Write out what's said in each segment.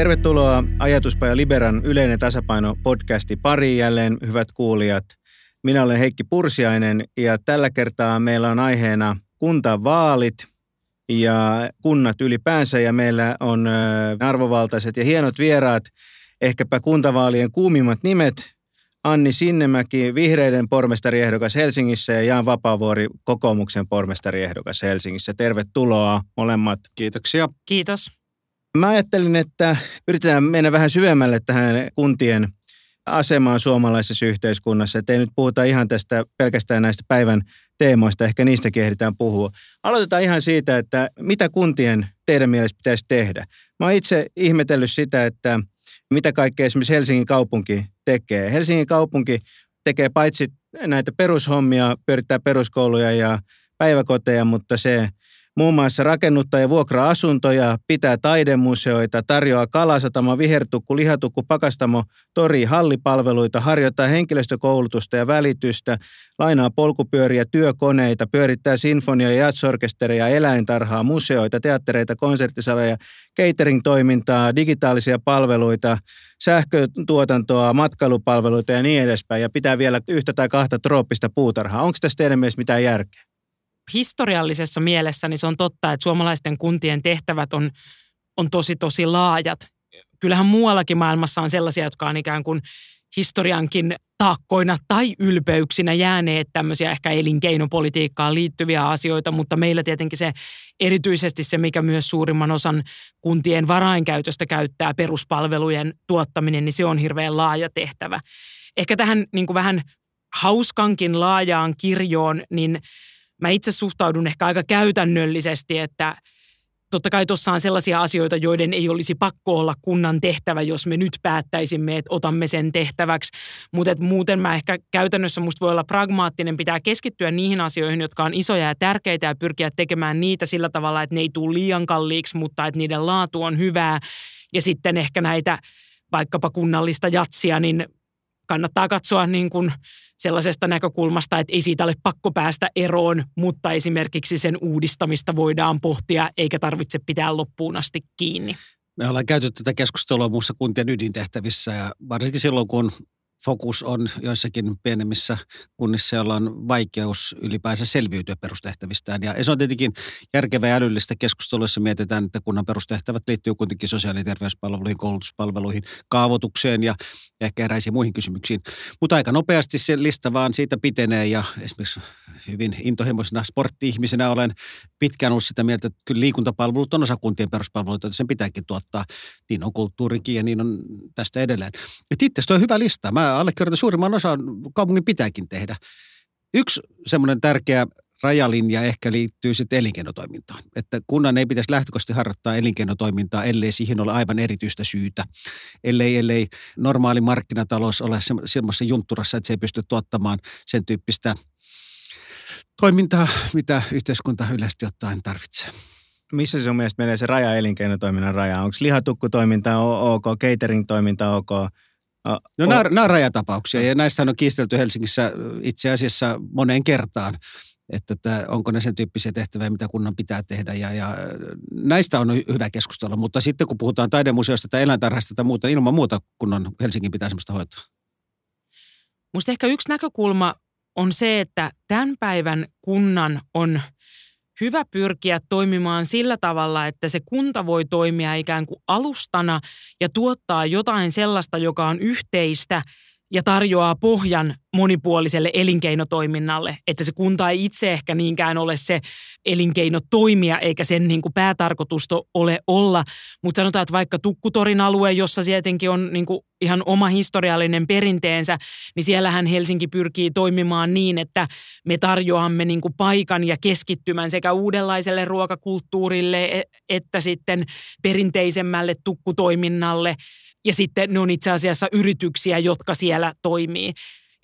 Tervetuloa Ajatuspaja Liberan yleinen tasapaino podcasti pariin jälleen, hyvät kuulijat. Minä olen Heikki Pursiainen ja tällä kertaa meillä on aiheena kuntavaalit ja kunnat ylipäänsä ja meillä on arvovaltaiset ja hienot vieraat, ehkäpä kuntavaalien kuumimmat nimet, Anni Sinnemäki, vihreiden pormestariehdokas Helsingissä ja Jaan Vapaavuori, kokoomuksen pormestariehdokas Helsingissä. Tervetuloa molemmat. Kiitoksia. Kiitos. Mä ajattelin, että yritetään mennä vähän syvemmälle tähän kuntien asemaan suomalaisessa yhteiskunnassa. Että ei nyt puhuta ihan tästä pelkästään näistä päivän teemoista, ehkä niistäkin ehditään puhua. Aloitetaan ihan siitä, että mitä kuntien teidän mielestä pitäisi tehdä. Mä oon itse ihmetellyt sitä, että mitä kaikkea esimerkiksi Helsingin kaupunki tekee. Helsingin kaupunki tekee paitsi näitä perushommia, pyörittää peruskouluja ja päiväkoteja, mutta se muun muassa rakennuttaa ja vuokraa asuntoja, pitää taidemuseoita, tarjoaa kalasatama, vihertukku, lihatukku, pakastamo, tori, hallipalveluita, harjoittaa henkilöstökoulutusta ja välitystä, lainaa polkupyöriä, työkoneita, pyörittää sinfonia- ja jatsorkestereja, eläintarhaa, museoita, teattereita, konserttisaleja, catering-toimintaa, digitaalisia palveluita, sähkötuotantoa, matkailupalveluita ja niin edespäin. Ja pitää vielä yhtä tai kahta trooppista puutarhaa. Onko tässä teidän mielestä mitään järkeä? Historiallisessa mielessä niin se on totta, että suomalaisten kuntien tehtävät on, on tosi tosi laajat. Kyllähän muuallakin maailmassa on sellaisia, jotka on ikään kuin historiankin taakkoina tai ylpeyksinä jääneet tämmöisiä ehkä elinkeinopolitiikkaan liittyviä asioita, mutta meillä tietenkin se erityisesti se, mikä myös suurimman osan kuntien varainkäytöstä käyttää peruspalvelujen tuottaminen, niin se on hirveän laaja tehtävä. Ehkä tähän niin kuin vähän hauskankin laajaan kirjoon, niin mä itse suhtaudun ehkä aika käytännöllisesti, että totta kai tuossa on sellaisia asioita, joiden ei olisi pakko olla kunnan tehtävä, jos me nyt päättäisimme, että otamme sen tehtäväksi. Mutta muuten mä ehkä käytännössä musta voi olla pragmaattinen, pitää keskittyä niihin asioihin, jotka on isoja ja tärkeitä ja pyrkiä tekemään niitä sillä tavalla, että ne ei tule liian kalliiksi, mutta että niiden laatu on hyvää. Ja sitten ehkä näitä vaikkapa kunnallista jatsia, niin kannattaa katsoa niin kuin sellaisesta näkökulmasta, että ei siitä ole pakko päästä eroon, mutta esimerkiksi sen uudistamista voidaan pohtia eikä tarvitse pitää loppuun asti kiinni. Me ollaan käyty tätä keskustelua muussa kuntien ydintehtävissä ja varsinkin silloin, kun fokus on joissakin pienemmissä kunnissa, joilla on vaikeus ylipäänsä selviytyä perustehtävistään. Ja se on tietenkin järkevää ja älyllistä keskustelua, jossa mietitään, että kunnan perustehtävät liittyy kuitenkin sosiaali- ja terveyspalveluihin, koulutuspalveluihin, kaavoitukseen ja, ehkä eräisiin muihin kysymyksiin. Mutta aika nopeasti se lista vaan siitä pitenee ja esimerkiksi hyvin intohimoisena sportti-ihmisenä olen pitkään ollut sitä mieltä, että kyllä liikuntapalvelut on osa kuntien peruspalveluita, sen pitääkin tuottaa. Niin on kulttuurikin ja niin on tästä edelleen. Itse on hyvä lista. Mä allekirjoitan suurimman osan kaupungin pitääkin tehdä. Yksi semmoinen tärkeä rajalinja ehkä liittyy sitten elinkeinotoimintaan. Että kunnan ei pitäisi lähtökohtaisesti harjoittaa elinkeinotoimintaa, ellei siihen ole aivan erityistä syytä. Ellei, ellei normaali markkinatalous ole semmoisessa juntturassa, että se ei pysty tuottamaan sen tyyppistä toimintaa, mitä yhteiskunta yleisesti ottaen tarvitsee. Missä se on mielestä menee se raja elinkeinotoiminnan raja? Onko lihatukkutoiminta ok, catering-toiminta ok? No nämä, nämä on rajatapauksia ja näistä on kiistelty Helsingissä itse asiassa moneen kertaan, että, että onko ne sen tyyppisiä tehtäviä, mitä kunnan pitää tehdä ja, ja näistä on hyvä keskustella, mutta sitten kun puhutaan taidemuseosta tai eläintarhasta tai muuta, ilman muuta kunnan Helsingin pitää sellaista hoitaa. Minusta ehkä yksi näkökulma on se, että tämän päivän kunnan on – hyvä pyrkiä toimimaan sillä tavalla, että se kunta voi toimia ikään kuin alustana ja tuottaa jotain sellaista, joka on yhteistä ja tarjoaa pohjan monipuoliselle elinkeinotoiminnalle, että se kunta ei itse ehkä niinkään ole se elinkeinotoimija, eikä sen niin kuin päätarkoitusta ole olla. Mutta sanotaan, että vaikka Tukkutorin alue, jossa tietenkin on niin kuin ihan oma historiallinen perinteensä, niin siellähän Helsinki pyrkii toimimaan niin, että me tarjoamme niin kuin paikan ja keskittymän sekä uudenlaiselle ruokakulttuurille e-, että sitten perinteisemmälle tukkutoiminnalle – ja sitten ne on itse asiassa yrityksiä, jotka siellä toimii.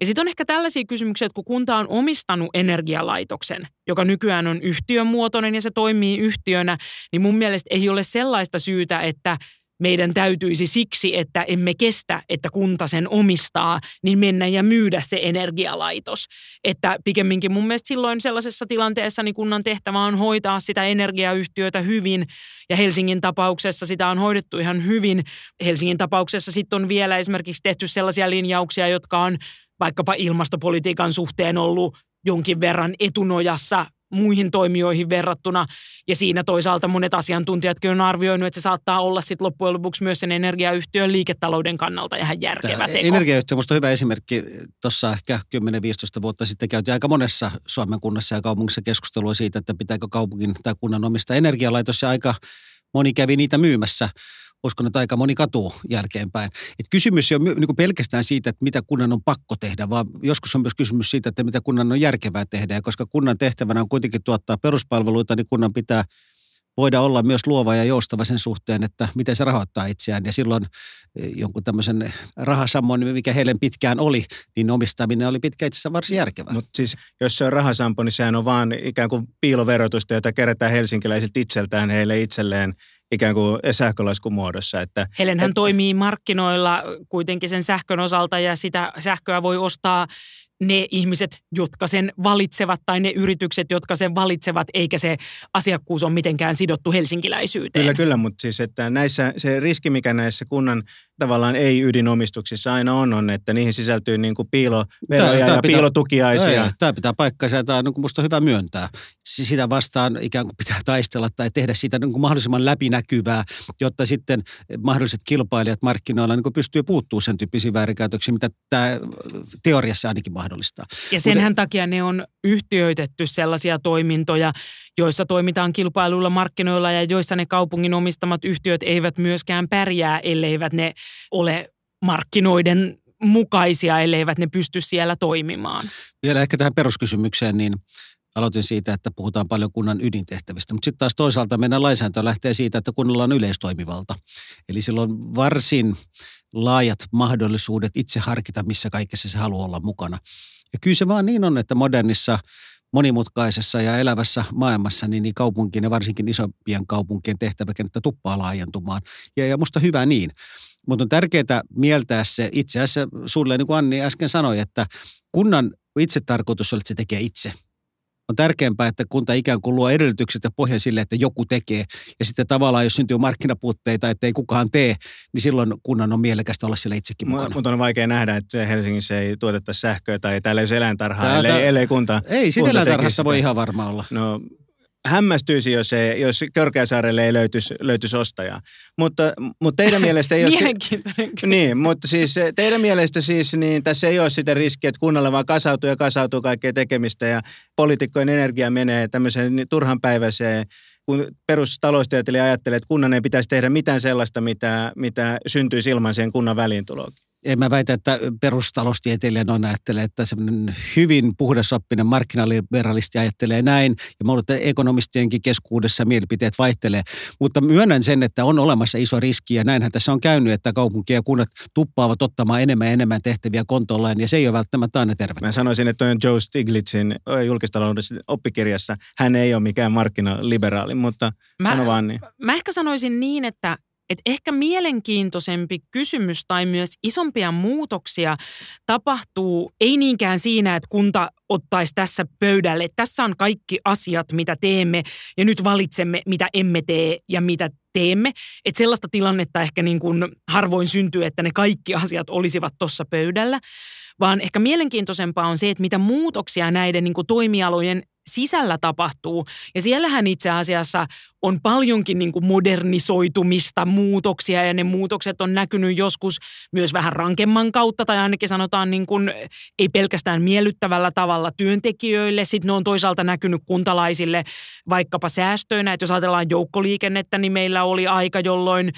Ja sitten on ehkä tällaisia kysymyksiä, että kun kunta on omistanut energialaitoksen, joka nykyään on yhtiön muotoinen ja se toimii yhtiönä, niin mun mielestä ei ole sellaista syytä, että meidän täytyisi siksi, että emme kestä, että kunta sen omistaa, niin mennä ja myydä se energialaitos. Että pikemminkin mun mielestä silloin sellaisessa tilanteessa niin kunnan tehtävä on hoitaa sitä energiayhtiötä hyvin ja Helsingin tapauksessa sitä on hoidettu ihan hyvin. Helsingin tapauksessa sitten on vielä esimerkiksi tehty sellaisia linjauksia, jotka on vaikkapa ilmastopolitiikan suhteen ollut jonkin verran etunojassa muihin toimijoihin verrattuna. Ja siinä toisaalta monet asiantuntijatkin on arvioinut, että se saattaa olla sitten loppujen lopuksi myös sen energiayhtiön liiketalouden kannalta ihan järkevä Tämä teko. Energiayhtiö on hyvä esimerkki. Tuossa ehkä 10-15 vuotta sitten käytiin aika monessa Suomen kunnassa ja kaupungissa keskustelua siitä, että pitääkö kaupungin tai kunnan omista energialaitos ja aika moni kävi niitä myymässä uskon, että aika moni katuu jälkeenpäin. Et kysymys ei ole niin kuin pelkästään siitä, että mitä kunnan on pakko tehdä, vaan joskus on myös kysymys siitä, että mitä kunnan on järkevää tehdä. Ja koska kunnan tehtävänä on kuitenkin tuottaa peruspalveluita, niin kunnan pitää voida olla myös luova ja joustava sen suhteen, että miten se rahoittaa itseään. Ja silloin e, jonkun tämmöisen rahasammon, mikä heille pitkään oli, niin omistaminen oli pitkä itse asiassa varsin järkevää. Mutta siis jos se on rahasampo, niin sehän on vaan ikään kuin piiloverotusta, jota kerätään helsinkiläisiltä itseltään heille itselleen – ikään kuin sähkölaskun muodossa. Että, Helenhän et, toimii markkinoilla kuitenkin sen sähkön osalta ja sitä sähköä voi ostaa ne ihmiset, jotka sen valitsevat tai ne yritykset, jotka sen valitsevat, eikä se asiakkuus ole mitenkään sidottu helsinkiläisyyteen. Kyllä, kyllä, mutta siis että näissä, se riski, mikä näissä kunnan tavallaan ei-ydinomistuksissa aina on, on, että niihin sisältyy niin kuin piiloveroja ja pitää, piilotukiaisia. Ei, tämä pitää paikkansa ja tämä on niin minusta hyvä myöntää. Sitä vastaan ikään kuin pitää taistella tai tehdä siitä niin kuin mahdollisimman läpinäkyvää, jotta sitten mahdolliset kilpailijat markkinoilla niin kuin pystyy puuttumaan sen tyyppisiin väärinkäytöksiin, mitä tämä teoriassa ainakin mahdollistaa. Ja senhän Mutta, takia ne on yhtiöitetty sellaisia toimintoja, joissa toimitaan kilpailuilla markkinoilla ja joissa ne kaupungin omistamat yhtiöt eivät myöskään pärjää, elleivät ne ole markkinoiden mukaisia, elleivät ne pysty siellä toimimaan. Vielä ehkä tähän peruskysymykseen, niin aloitin siitä, että puhutaan paljon kunnan ydintehtävistä, mutta sitten taas toisaalta meidän lainsäädäntö lähtee siitä, että kunnalla on yleistoimivalta. Eli silloin varsin laajat mahdollisuudet itse harkita, missä kaikessa se haluaa olla mukana. Ja kyllä se vaan niin on, että modernissa monimutkaisessa ja elävässä maailmassa, niin, niin kaupunkien ja varsinkin isompien kaupunkien tehtäväkenttä tuppaa laajentumaan. Ja, ja musta hyvä niin. Mutta on tärkeää mieltää se itse asiassa sulle, niin kuin Anni äsken sanoi, että kunnan itse tarkoitus on, että se tekee itse – on tärkeämpää, että kunta ikään kuin luo edellytykset ja pohjan sille, että joku tekee. Ja sitten tavallaan, jos syntyy markkinapuutteita, että ei kukaan tee, niin silloin kunnan on mielekästä olla siellä itsekin mukana. Mutta on vaikea nähdä, että Helsingissä ei tuoteta sähköä tai täällä ei ole eläintarhaa, ellei, ellei kunta Ei, sitä eläintarhasta voi ihan varma olla. No hämmästyisi, jos, ei, jos Körkeäsaarelle ei löytyisi, löytyisi ostajaa. Mutta, mutta teidän mielestä ei ole... Mielenkiintoinen Niin, mutta siis teidän mielestä siis niin tässä ei ole sitä riskiä, että kunnalle vaan kasautuu ja kasautuu kaikkea tekemistä ja poliitikkojen energia menee tämmöiseen turhanpäiväiseen kun perustaloustieteilijä ajattelee, että kunnan ei pitäisi tehdä mitään sellaista, mitä, mitä syntyisi ilman sen kunnan väliintuloa en mä väitä, että perustaloustieteilijä noin ajattelee, että semmoinen hyvin puhdasoppinen markkinaliberalisti ajattelee näin, ja mä että ekonomistienkin keskuudessa mielipiteet vaihtelee. Mutta myönnän sen, että on olemassa iso riski, ja näinhän tässä on käynyt, että kaupunki ja kunnat tuppaavat ottamaan enemmän ja enemmän tehtäviä kontolleen, ja se ei ole välttämättä aina terve. Mä sanoisin, että on Joe Stiglitzin julkistaloudessa oppikirjassa, hän ei ole mikään markkinaliberaali, mutta mä, sano vaan niin. Mä ehkä sanoisin niin, että et ehkä mielenkiintoisempi kysymys tai myös isompia muutoksia tapahtuu ei niinkään siinä, että kunta ottaisi tässä pöydälle. Tässä on kaikki asiat, mitä teemme ja nyt valitsemme, mitä emme tee ja mitä teemme. Että sellaista tilannetta ehkä niin kuin harvoin syntyy, että ne kaikki asiat olisivat tuossa pöydällä vaan ehkä mielenkiintoisempaa on se, että mitä muutoksia näiden niin kuin toimialojen sisällä tapahtuu. Ja siellähän itse asiassa on paljonkin niin kuin modernisoitumista, muutoksia ja ne muutokset on näkynyt joskus myös vähän rankemman kautta tai ainakin sanotaan niin kuin, ei pelkästään miellyttävällä tavalla työntekijöille. Sitten ne on toisaalta näkynyt kuntalaisille vaikkapa säästöinä, että jos ajatellaan joukkoliikennettä, niin meillä oli aika, jolloin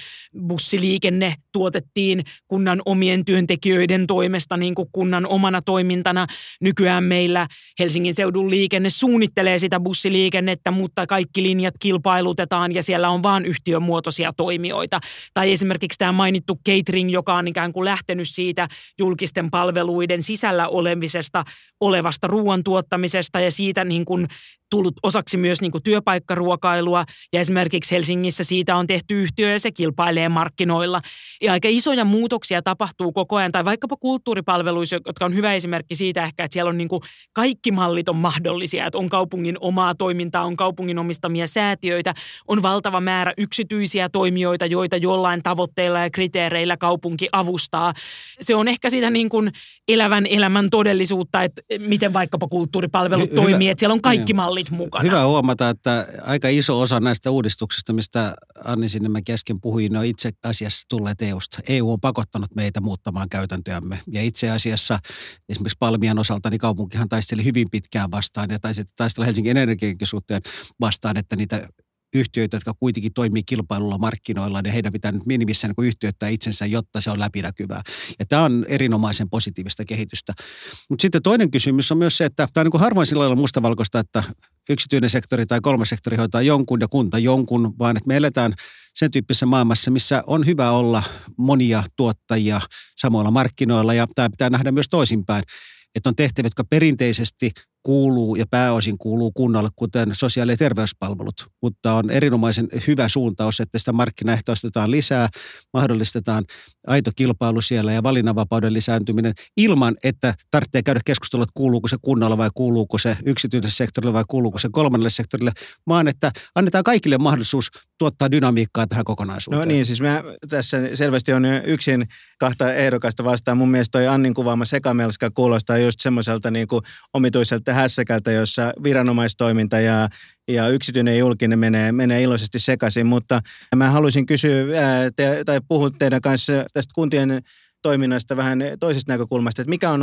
bussiliikenne tuotettiin kunnan omien työntekijöiden toimesta niin kuin kunnan omana toimintana. Nykyään meillä Helsingin seudun liikenne suunnittelee sitä bussiliikennettä, mutta kaikki linjat kilpailut verotetaan ja siellä on vain yhtiömuotoisia toimijoita. Tai esimerkiksi tämä mainittu catering, joka on ikään kuin lähtenyt siitä julkisten palveluiden sisällä olemisesta, olevasta ruoan tuottamisesta ja siitä niin kuin tullut osaksi myös niin kuin työpaikkaruokailua ja esimerkiksi Helsingissä siitä on tehty yhtiö ja se kilpailee markkinoilla. Ja aika isoja muutoksia tapahtuu koko ajan tai vaikkapa kulttuuripalveluissa, jotka on hyvä esimerkki siitä ehkä, että siellä on niin kuin kaikki mallit on mahdollisia, että on kaupungin omaa toimintaa, on kaupungin omistamia säätiöitä, on valtava määrä yksityisiä toimijoita, joita jollain tavoitteilla ja kriteereillä kaupunki avustaa. Se on ehkä sitä niin kuin elävän elämän todellisuutta, että miten vaikkapa kulttuuripalvelut Hy- toimii, hyvä, että siellä on kaikki niin. Mallit mukana. Hyvä huomata, että aika iso osa näistä uudistuksista, mistä Anni Sinnemä kesken puhui, ne on itse asiassa tulleet EUsta. EU on pakottanut meitä muuttamaan käytäntöämme. Ja itse asiassa esimerkiksi Palmian osalta niin kaupunkihan taisteli hyvin pitkään vastaan ja taisi taistella Helsingin energiankin suhteen vastaan, että niitä yhtiöitä, jotka kuitenkin toimii kilpailulla markkinoilla, niin heidän pitää nyt minimissään niin yhtiöittää itsensä, jotta se on läpinäkyvää. Ja tämä on erinomaisen positiivista kehitystä. Mutta sitten toinen kysymys on myös se, että tämä on niin harvoin sillä lailla mustavalkoista, että yksityinen sektori tai kolmas sektori hoitaa jonkun ja kunta jonkun, vaan että me eletään sen tyyppisessä maailmassa, missä on hyvä olla monia tuottajia samoilla markkinoilla ja tämä pitää nähdä myös toisinpäin että on tehtäviä, jotka perinteisesti kuuluu ja pääosin kuuluu kunnalle, kuten sosiaali- ja terveyspalvelut. Mutta on erinomaisen hyvä suuntaus, että sitä markkinaehtoistetaan lisää, mahdollistetaan aito kilpailu siellä ja valinnanvapauden lisääntyminen ilman, että tarvitsee käydä keskustelua, että kuuluuko se kunnalle vai kuuluuko se yksityiselle sektorille vai kuuluuko se kolmannelle sektorille, vaan että annetaan kaikille mahdollisuus tuottaa dynamiikkaa tähän kokonaisuuteen. No niin, siis mä, tässä selvästi on yksin kahta ehdokasta vastaan. Mun mielestä toi Annin kuvaama sekamelska kuulostaa just semmoiselta niin omituiselta hässäkältä, jossa viranomaistoiminta ja, ja yksityinen ja julkinen menee, menee iloisesti sekaisin. Mutta mä haluaisin kysyä ää, te, tai puhua teidän kanssa tästä kuntien toiminnasta vähän toisesta näkökulmasta, että mikä on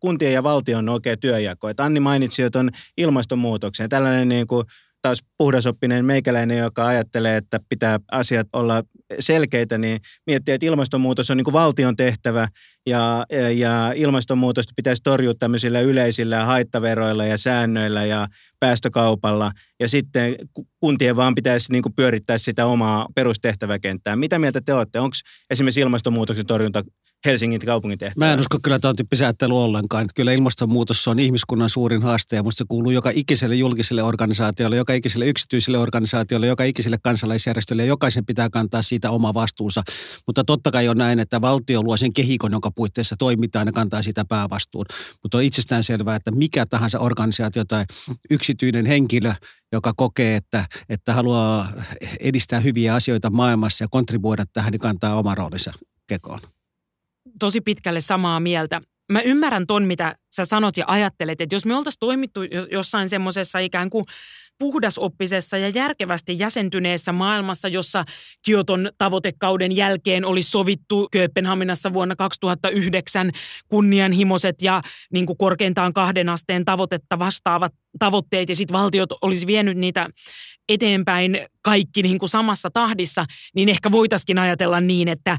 kuntien ja valtion oikea työjako. Että Anni mainitsi jo tuon ilmastonmuutoksen. Tällainen niin kuin taas puhdasoppinen meikäläinen, joka ajattelee, että pitää asiat olla selkeitä, niin miettii, että ilmastonmuutos on niin kuin valtion tehtävä ja, ja ilmastonmuutosta pitäisi torjua tämmöisillä yleisillä haittaveroilla ja säännöillä ja päästökaupalla ja sitten kuntien vaan pitäisi niin kuin pyörittää sitä omaa perustehtäväkenttää. Mitä mieltä te olette? Onko esimerkiksi ilmastonmuutoksen torjunta Helsingin kaupungin tehtävä. Mä en usko kyllä tuon tyyppisen ajattelu ollenkaan. Että kyllä ilmastonmuutos on ihmiskunnan suurin haaste ja musta se kuuluu joka ikiselle julkiselle organisaatiolle, joka ikiselle yksityiselle organisaatiolle, joka ikiselle kansalaisjärjestölle ja jokaisen pitää kantaa siitä oma vastuunsa. Mutta totta kai on näin, että valtio luo sen kehikon, jonka puitteissa toimitaan ja kantaa sitä päävastuun. Mutta on itsestään selvää, että mikä tahansa organisaatio tai yksityinen henkilö, joka kokee, että, että haluaa edistää hyviä asioita maailmassa ja kontribuoida tähän, niin kantaa oma roolinsa kekoon tosi pitkälle samaa mieltä. Mä ymmärrän ton, mitä sä sanot ja ajattelet, että jos me oltaisiin toimittu jossain semmoisessa ikään kuin puhdasoppisessa ja järkevästi jäsentyneessä maailmassa, jossa Kioton tavoitekauden jälkeen oli sovittu Kööpenhaminassa vuonna 2009 kunnianhimoiset ja niin kuin korkeintaan kahden asteen tavoitetta vastaavat tavoitteet ja sitten valtiot olisi vienyt niitä eteenpäin kaikki niin kuin samassa tahdissa, niin ehkä voitaisiin ajatella niin, että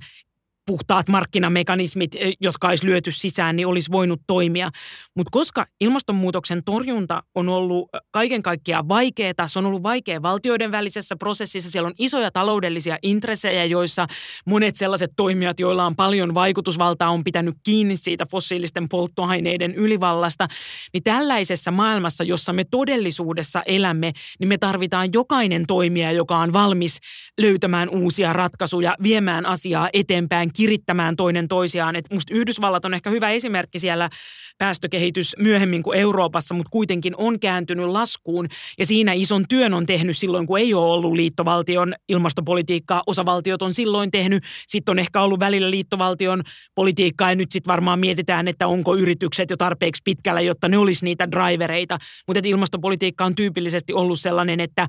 puhtaat markkinamekanismit, eh, jotka olisi lyöty sisään, niin olisi voinut toimia. Mutta koska ilmastonmuutoksen torjunta on ollut eh, kaiken kaikkiaan vaikeaa, se on ollut vaikea valtioiden välisessä prosessissa, siellä on isoja taloudellisia intressejä, joissa monet sellaiset toimijat, joilla on paljon vaikutusvaltaa, on pitänyt kiinni siitä fossiilisten polttoaineiden ylivallasta, niin tällaisessa maailmassa, jossa me todellisuudessa elämme, niin me tarvitaan jokainen toimija, joka on valmis löytämään uusia ratkaisuja, viemään asiaa eteenpäin, kirittämään toinen toisiaan. Et musta Yhdysvallat on ehkä hyvä esimerkki siellä päästökehitys myöhemmin kuin Euroopassa, mutta kuitenkin on kääntynyt laskuun. Ja siinä ison työn on tehnyt silloin, kun ei ole ollut liittovaltion ilmastopolitiikkaa. Osavaltiot on silloin tehnyt. Sitten on ehkä ollut välillä liittovaltion politiikkaa ja nyt sitten varmaan mietitään, että onko yritykset jo tarpeeksi pitkällä, jotta ne olisi niitä drivereita. Mutta ilmastopolitiikka on tyypillisesti ollut sellainen, että,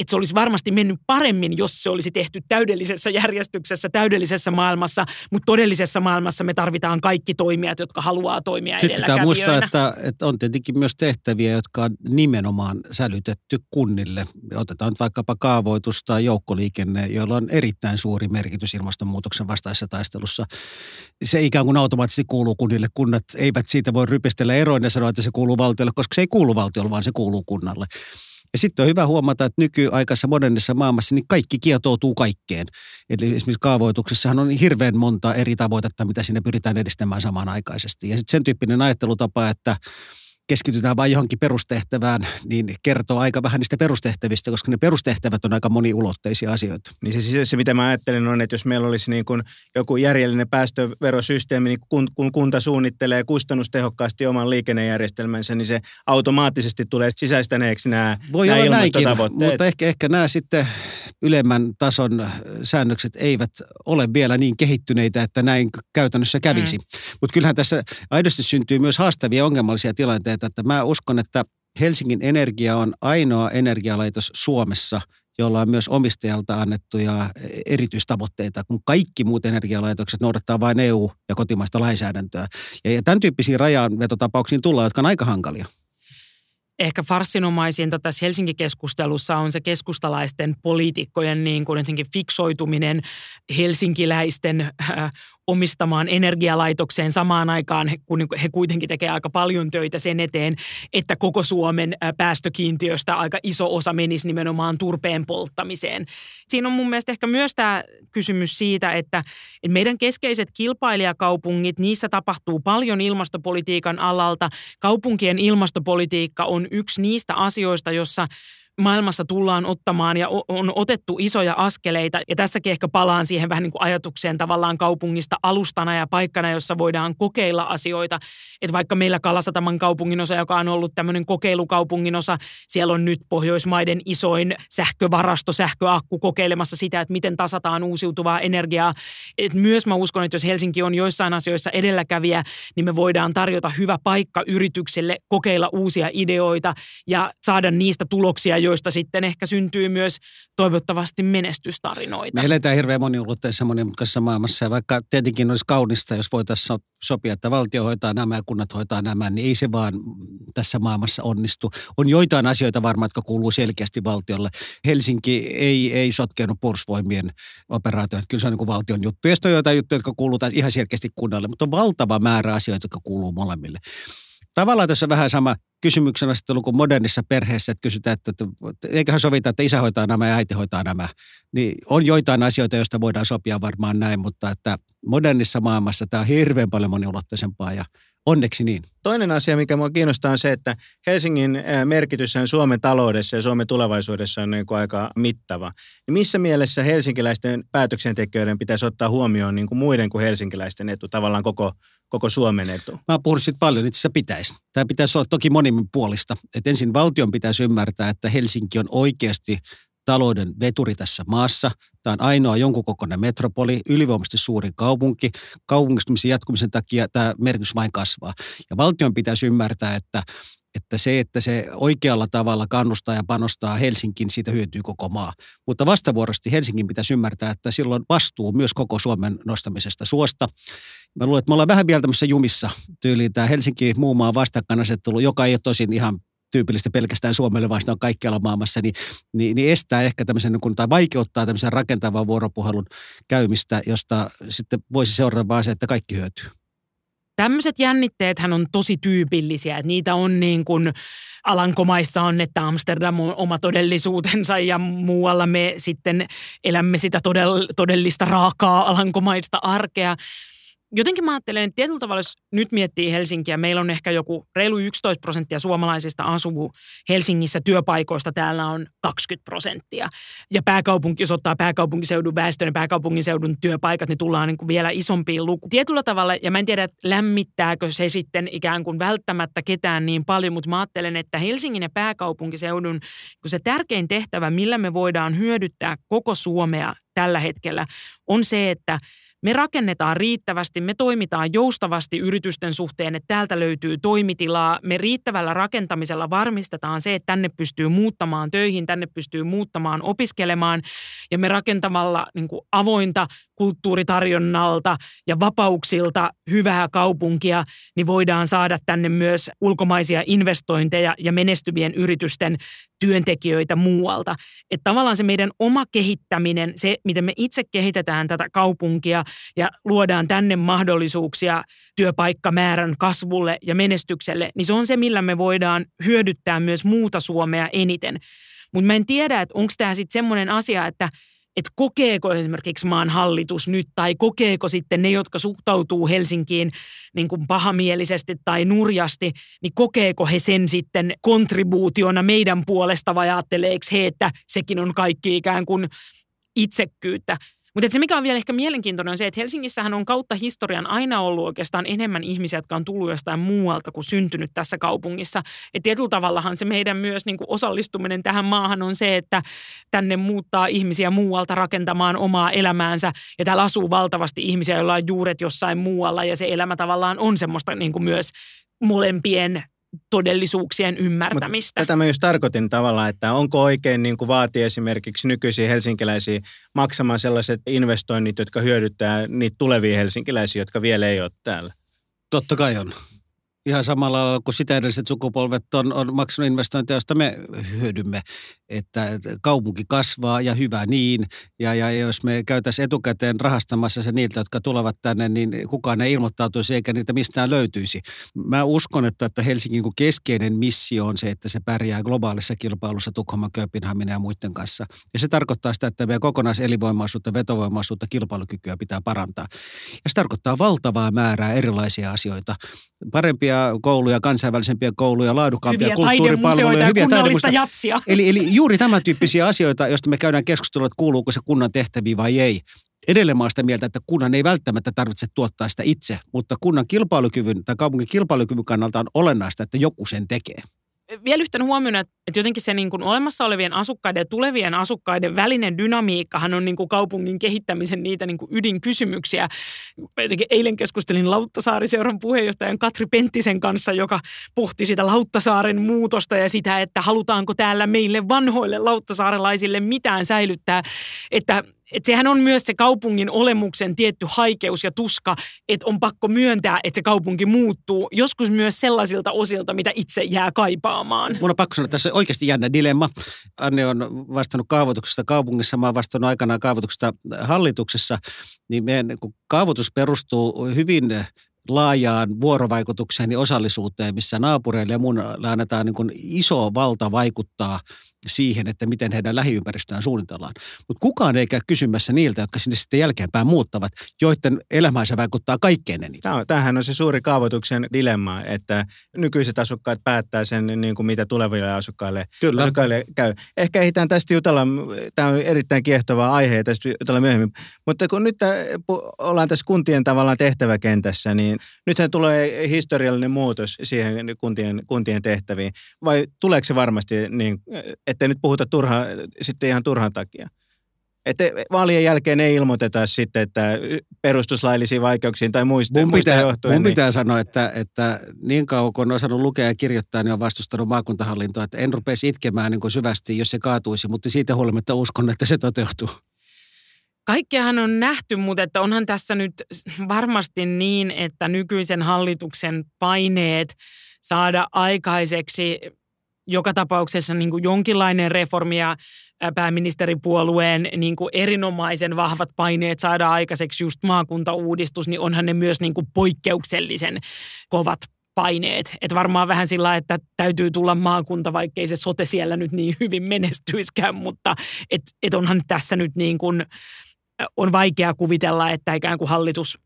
että se olisi varmasti mennyt paremmin, jos se olisi tehty täydellisessä järjestyksessä, täydellisessä maailmassa, mutta todellisessa maailmassa me tarvitaan kaikki toimijat, jotka haluaa toimia Sitten pitää muistaa, että, että on tietenkin myös tehtäviä, jotka on nimenomaan sälytetty kunnille. Otetaan nyt vaikkapa kaavoitus tai joukkoliikenne, joilla on erittäin suuri merkitys ilmastonmuutoksen vastaisessa taistelussa. Se ikään kuin automaattisesti kuuluu kunnille. Kunnat eivät siitä voi rypistellä eroin ja sanoa, että se kuuluu valtiolle, koska se ei kuulu valtiolle, vaan se kuuluu kunnalle. Ja sitten on hyvä huomata, että nykyaikaisessa modernissa maailmassa niin kaikki kietoutuu kaikkeen. Eli esimerkiksi kaavoituksessahan on hirveän monta eri tavoitetta, mitä sinne pyritään edistämään samanaikaisesti. Ja sitten sen tyyppinen ajattelutapa, että keskitytään vain johonkin perustehtävään, niin kertoo aika vähän niistä perustehtävistä, koska ne perustehtävät on aika moniulotteisia asioita. Niin se, se, se mitä mä ajattelen on, että jos meillä olisi niin kuin joku järjellinen päästöverosysteemi, niin kun, kun kunta suunnittelee kustannustehokkaasti oman liikennejärjestelmänsä, niin se automaattisesti tulee sisäistäneeksi nämä, Voi nämä olla näinkin, mutta ehkä, ehkä nämä sitten ylemmän tason säännökset eivät ole vielä niin kehittyneitä, että näin käytännössä kävisi. Mm. Mutta kyllähän tässä aidosti syntyy myös haastavia ongelmallisia tilanteita, että mä uskon, että Helsingin Energia on ainoa energialaitos Suomessa, jolla on myös omistajalta annettuja erityistavoitteita, kun kaikki muut energialaitokset noudattaa vain EU- ja kotimaista lainsäädäntöä. Ja tämän tyyppisiin rajanvetotapauksiin tullaan, jotka on aika hankalia ehkä farssinumaisinta tässä Helsinki-keskustelussa on se keskustalaisten poliitikkojen niin kuin jotenkin fiksoituminen helsinkiläisten äh, omistamaan energialaitokseen samaan aikaan, kun he kuitenkin tekevät aika paljon töitä sen eteen, että koko Suomen päästökiintiöstä aika iso osa menisi nimenomaan turpeen polttamiseen. Siinä on mun mielestä ehkä myös tämä kysymys siitä, että meidän keskeiset kilpailijakaupungit, niissä tapahtuu paljon ilmastopolitiikan alalta. Kaupunkien ilmastopolitiikka on yksi niistä asioista, jossa maailmassa tullaan ottamaan ja on otettu isoja askeleita. Ja tässäkin ehkä palaan siihen vähän niin kuin ajatukseen tavallaan kaupungista alustana ja paikkana, jossa voidaan kokeilla asioita. Että vaikka meillä Kalasataman kaupungin osa, joka on ollut tämmöinen kokeilukaupungin osa, siellä on nyt Pohjoismaiden isoin sähkövarasto, sähköakku kokeilemassa sitä, että miten tasataan uusiutuvaa energiaa. Et myös mä uskon, että jos Helsinki on joissain asioissa edelläkävijä, niin me voidaan tarjota hyvä paikka yritykselle kokeilla uusia ideoita ja saada niistä tuloksia, joista sitten ehkä syntyy myös toivottavasti menestystarinoita. Me eletään hirveän moniulotteisessa monimutkaisessa maailmassa ja vaikka tietenkin olisi kaunista, jos voitaisiin sopia, että valtio hoitaa nämä ja kunnat hoitaa nämä, niin ei se vaan tässä maailmassa onnistu. On joitain asioita varmaan, jotka kuuluu selkeästi valtiolle. Helsinki ei, ei sotkeenut puolustusvoimien operaatioita. Kyllä se on niin valtion juttu. Ja sitten on joitain juttuja, jotka kuuluu ihan selkeästi kunnalle, mutta on valtava määrä asioita, jotka kuuluu molemmille tavallaan tässä vähän sama kysymyksen asettelu kuin modernissa perheessä, että kysytään, että, että, että eiköhän sovita, että isä hoitaa nämä ja äiti hoitaa nämä. Niin on joitain asioita, joista voidaan sopia varmaan näin, mutta että modernissa maailmassa tämä on hirveän paljon moniulotteisempaa ja onneksi niin. Toinen asia, mikä minua kiinnostaa on se, että Helsingin merkitys Suomen taloudessa ja Suomen tulevaisuudessa on niin kuin aika mittava. Ja missä mielessä helsinkiläisten päätöksentekijöiden pitäisi ottaa huomioon niin kuin muiden kuin helsinkiläisten etu, tavallaan koko koko Suomen etu? Mä oon puhunut siitä paljon, itse asiassa pitäisi. Tämä pitäisi olla toki puolista. Että ensin valtion pitäisi ymmärtää, että Helsinki on oikeasti talouden veturi tässä maassa. Tämä on ainoa jonkun kokoinen metropoli, ylivoimaisesti suurin kaupunki. Kaupungistumisen jatkumisen takia tämä merkitys vain kasvaa. Ja valtion pitäisi ymmärtää, että että se, että se oikealla tavalla kannustaa ja panostaa Helsinkin, siitä hyötyy koko maa. Mutta vastavuorosti Helsingin pitäisi ymmärtää, että silloin vastuu myös koko Suomen nostamisesta suosta. Mä luulen, että me ollaan vähän vielä tämmöisessä jumissa tyyliin tämä Helsinki muu maa vastakkainasettelu, joka ei ole tosin ihan tyypillistä pelkästään Suomelle, vaan sitä on kaikkialla maailmassa, niin, niin, niin estää ehkä tämmöisen, niin kun, tai vaikeuttaa tämmöisen rakentavan vuoropuhelun käymistä, josta sitten voisi seurata vaan se, että kaikki hyötyy. Tämmöiset jännitteethän on tosi tyypillisiä, että niitä on niin kuin Alankomaissa on, että Amsterdam on oma todellisuutensa ja muualla me sitten elämme sitä todellista raakaa alankomaista arkea jotenkin mä ajattelen, että tietyllä tavalla, jos nyt miettii Helsinkiä, meillä on ehkä joku reilu 11 prosenttia suomalaisista asuu Helsingissä työpaikoista, täällä on 20 prosenttia. Ja pääkaupunki, jos ottaa pääkaupunkiseudun väestön ja pääkaupunkiseudun työpaikat, niin tullaan niin kuin vielä isompiin luku. Tietyllä tavalla, ja mä en tiedä, lämmittääkö se sitten ikään kuin välttämättä ketään niin paljon, mutta mä ajattelen, että Helsingin ja pääkaupunkiseudun se tärkein tehtävä, millä me voidaan hyödyttää koko Suomea tällä hetkellä, on se, että me rakennetaan riittävästi, me toimitaan joustavasti yritysten suhteen, että täältä löytyy toimitilaa. Me riittävällä rakentamisella varmistetaan se, että tänne pystyy muuttamaan töihin, tänne pystyy muuttamaan opiskelemaan. Ja me rakentamalla niin kuin avointa kulttuuritarjonnalta ja vapauksilta hyvää kaupunkia, niin voidaan saada tänne myös ulkomaisia investointeja ja menestyvien yritysten työntekijöitä muualta. Että tavallaan se meidän oma kehittäminen, se miten me itse kehitetään tätä kaupunkia ja luodaan tänne mahdollisuuksia työpaikkamäärän kasvulle ja menestykselle, niin se on se, millä me voidaan hyödyttää myös muuta Suomea eniten. Mutta mä en tiedä, että onko tämä sitten semmoinen asia, että että kokeeko esimerkiksi maan hallitus nyt tai kokeeko sitten ne, jotka suhtautuu Helsinkiin niin kuin pahamielisesti tai nurjasti, niin kokeeko he sen sitten kontribuutiona meidän puolesta vai ajatteleeko he, että sekin on kaikki ikään kuin itsekkyyttä. Mutta se, mikä on vielä ehkä mielenkiintoinen, on se, että Helsingissähän on kautta historian aina ollut oikeastaan enemmän ihmisiä, jotka on tullut jostain muualta kuin syntynyt tässä kaupungissa. Et tietyllä tavallahan se meidän myös niin kuin osallistuminen tähän maahan on se, että tänne muuttaa ihmisiä muualta rakentamaan omaa elämäänsä. Ja täällä asuu valtavasti ihmisiä, joilla on juuret jossain muualla ja se elämä tavallaan on semmoista niin kuin myös molempien todellisuuksien ymmärtämistä. Mutta tätä mä just tarkoitin tavallaan, että onko oikein niin kuin vaatia esimerkiksi nykyisiä helsinkiläisiä maksamaan sellaiset investoinnit, jotka hyödyttää niitä tulevia helsinkiläisiä, jotka vielä ei ole täällä? Totta kai on ihan samalla lailla kuin sitä edelliset sukupolvet on, on maksanut investointeja, joista me hyödymme. Että kaupunki kasvaa ja hyvä niin. Ja, ja jos me käytäisiin etukäteen rahastamassa se niiltä, jotka tulevat tänne, niin kukaan ei ilmoittautuisi eikä niitä mistään löytyisi. Mä uskon, että, että Helsingin keskeinen missio on se, että se pärjää globaalissa kilpailussa Tukholman, Kööpenhamina ja muiden kanssa. Ja se tarkoittaa sitä, että meidän kokonaiselivoimaisuutta, vetovoimaisuutta, kilpailukykyä pitää parantaa. Ja se tarkoittaa valtavaa määrää erilaisia asioita. Parempia kouluja, kansainvälisempiä kouluja, laadukkaampia hyviä kulttuuripalveluja, hyviä taidemuseoita jatsia. Eli, eli juuri tämän tyyppisiä asioita, joista me käydään keskustelua, että kuuluuko se kunnan tehtäviin vai ei. Edelleen mä sitä mieltä, että kunnan ei välttämättä tarvitse tuottaa sitä itse, mutta kunnan kilpailukyvyn tai kaupungin kilpailukyvyn kannalta on olennaista, että joku sen tekee vielä yhtenä huomiona, että jotenkin se niin kuin olemassa olevien asukkaiden ja tulevien asukkaiden välinen dynamiikkahan on niin kuin kaupungin kehittämisen niitä niin kuin ydinkysymyksiä. Jotenkin eilen keskustelin Lauttasaari-seuran puheenjohtajan Katri Penttisen kanssa, joka pohti sitä Lauttasaaren muutosta ja sitä, että halutaanko täällä meille vanhoille lauttasaarelaisille mitään säilyttää. Että että sehän on myös se kaupungin olemuksen tietty haikeus ja tuska, että on pakko myöntää, että se kaupunki muuttuu joskus myös sellaisilta osilta, mitä itse jää kaipaamaan. Mun on pakko sanoa, että tässä on oikeasti jännä dilemma. Anne on vastannut kaavoituksesta kaupungissa, mä oon vastannut aikanaan kaavoituksesta hallituksessa, niin meidän kaavoitus perustuu hyvin laajaan vuorovaikutukseen ja osallisuuteen, missä naapureille ja muun annetaan niin iso valta vaikuttaa siihen, että miten heidän lähiympäristöään suunnitellaan. Mutta kukaan ei käy kysymässä niiltä, jotka sinne sitten jälkeenpäin muuttavat, joiden elämänsä vaikuttaa kaikkein eniten. Tämähän on se suuri kaavoituksen dilemma, että nykyiset asukkaat päättää sen, niin kuin mitä tuleville asukkaille, Kyllä. asukkaille käy. Ehkä ehditään tästä jutella, tämä on erittäin kiehtova aihe ja tästä jutella myöhemmin. Mutta kun nyt ollaan tässä kuntien tavallaan tehtäväkentässä, niin nythän tulee historiallinen muutos siihen kuntien, kuntien tehtäviin. Vai tuleeko se varmasti niin, ettei nyt puhuta turha, sitten ihan turhan takia. Että vaalien jälkeen ei ilmoiteta sitten, että perustuslaillisiin vaikeuksiin tai muista, mun pitää, johtuen. Mun niin... pitää sanoa, että, että niin kauan kun on osannut lukea ja kirjoittaa, niin on vastustanut maakuntahallintoa. Että en rupeisi itkemään niin kuin syvästi, jos se kaatuisi, mutta siitä huolimatta uskon, että se toteutuu. Kaikkeahan on nähty, mutta että onhan tässä nyt varmasti niin, että nykyisen hallituksen paineet saada aikaiseksi joka tapauksessa niin kuin jonkinlainen reformi ja pääministeripuolueen niin kuin erinomaisen vahvat paineet saada aikaiseksi just maakuntauudistus, niin onhan ne myös niin kuin poikkeuksellisen kovat paineet. Että varmaan vähän sillä että täytyy tulla maakunta, vaikkei se sote siellä nyt niin hyvin menestyiskään, mutta et, et onhan tässä nyt niin kuin, on vaikea kuvitella, että ikään kuin hallitus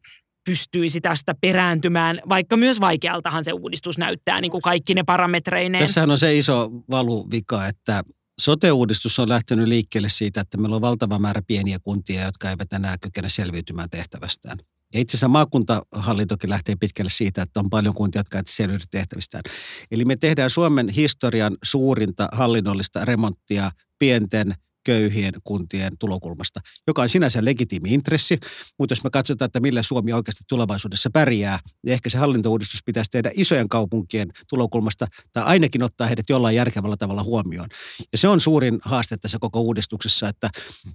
pystyisi tästä perääntymään, vaikka myös vaikealtahan se uudistus näyttää niin kuin kaikki ne parametreineen. Tässähän on se iso valuvika, että sote-uudistus on lähtenyt liikkeelle siitä, että meillä on valtava määrä pieniä kuntia, jotka eivät enää kykene selviytymään tehtävästään. Ja itse asiassa maakuntahallintokin lähtee pitkälle siitä, että on paljon kuntia, jotka eivät selviydy tehtävistään. Eli me tehdään Suomen historian suurinta hallinnollista remonttia pienten köyhien kuntien tulokulmasta, joka on sinänsä legitiimi intressi, mutta jos me katsotaan, että millä Suomi oikeasti tulevaisuudessa pärjää, niin ehkä se hallintouudistus pitäisi tehdä isojen kaupunkien tulokulmasta tai ainakin ottaa heidät jollain järkevällä tavalla huomioon. Ja se on suurin haaste tässä koko uudistuksessa, että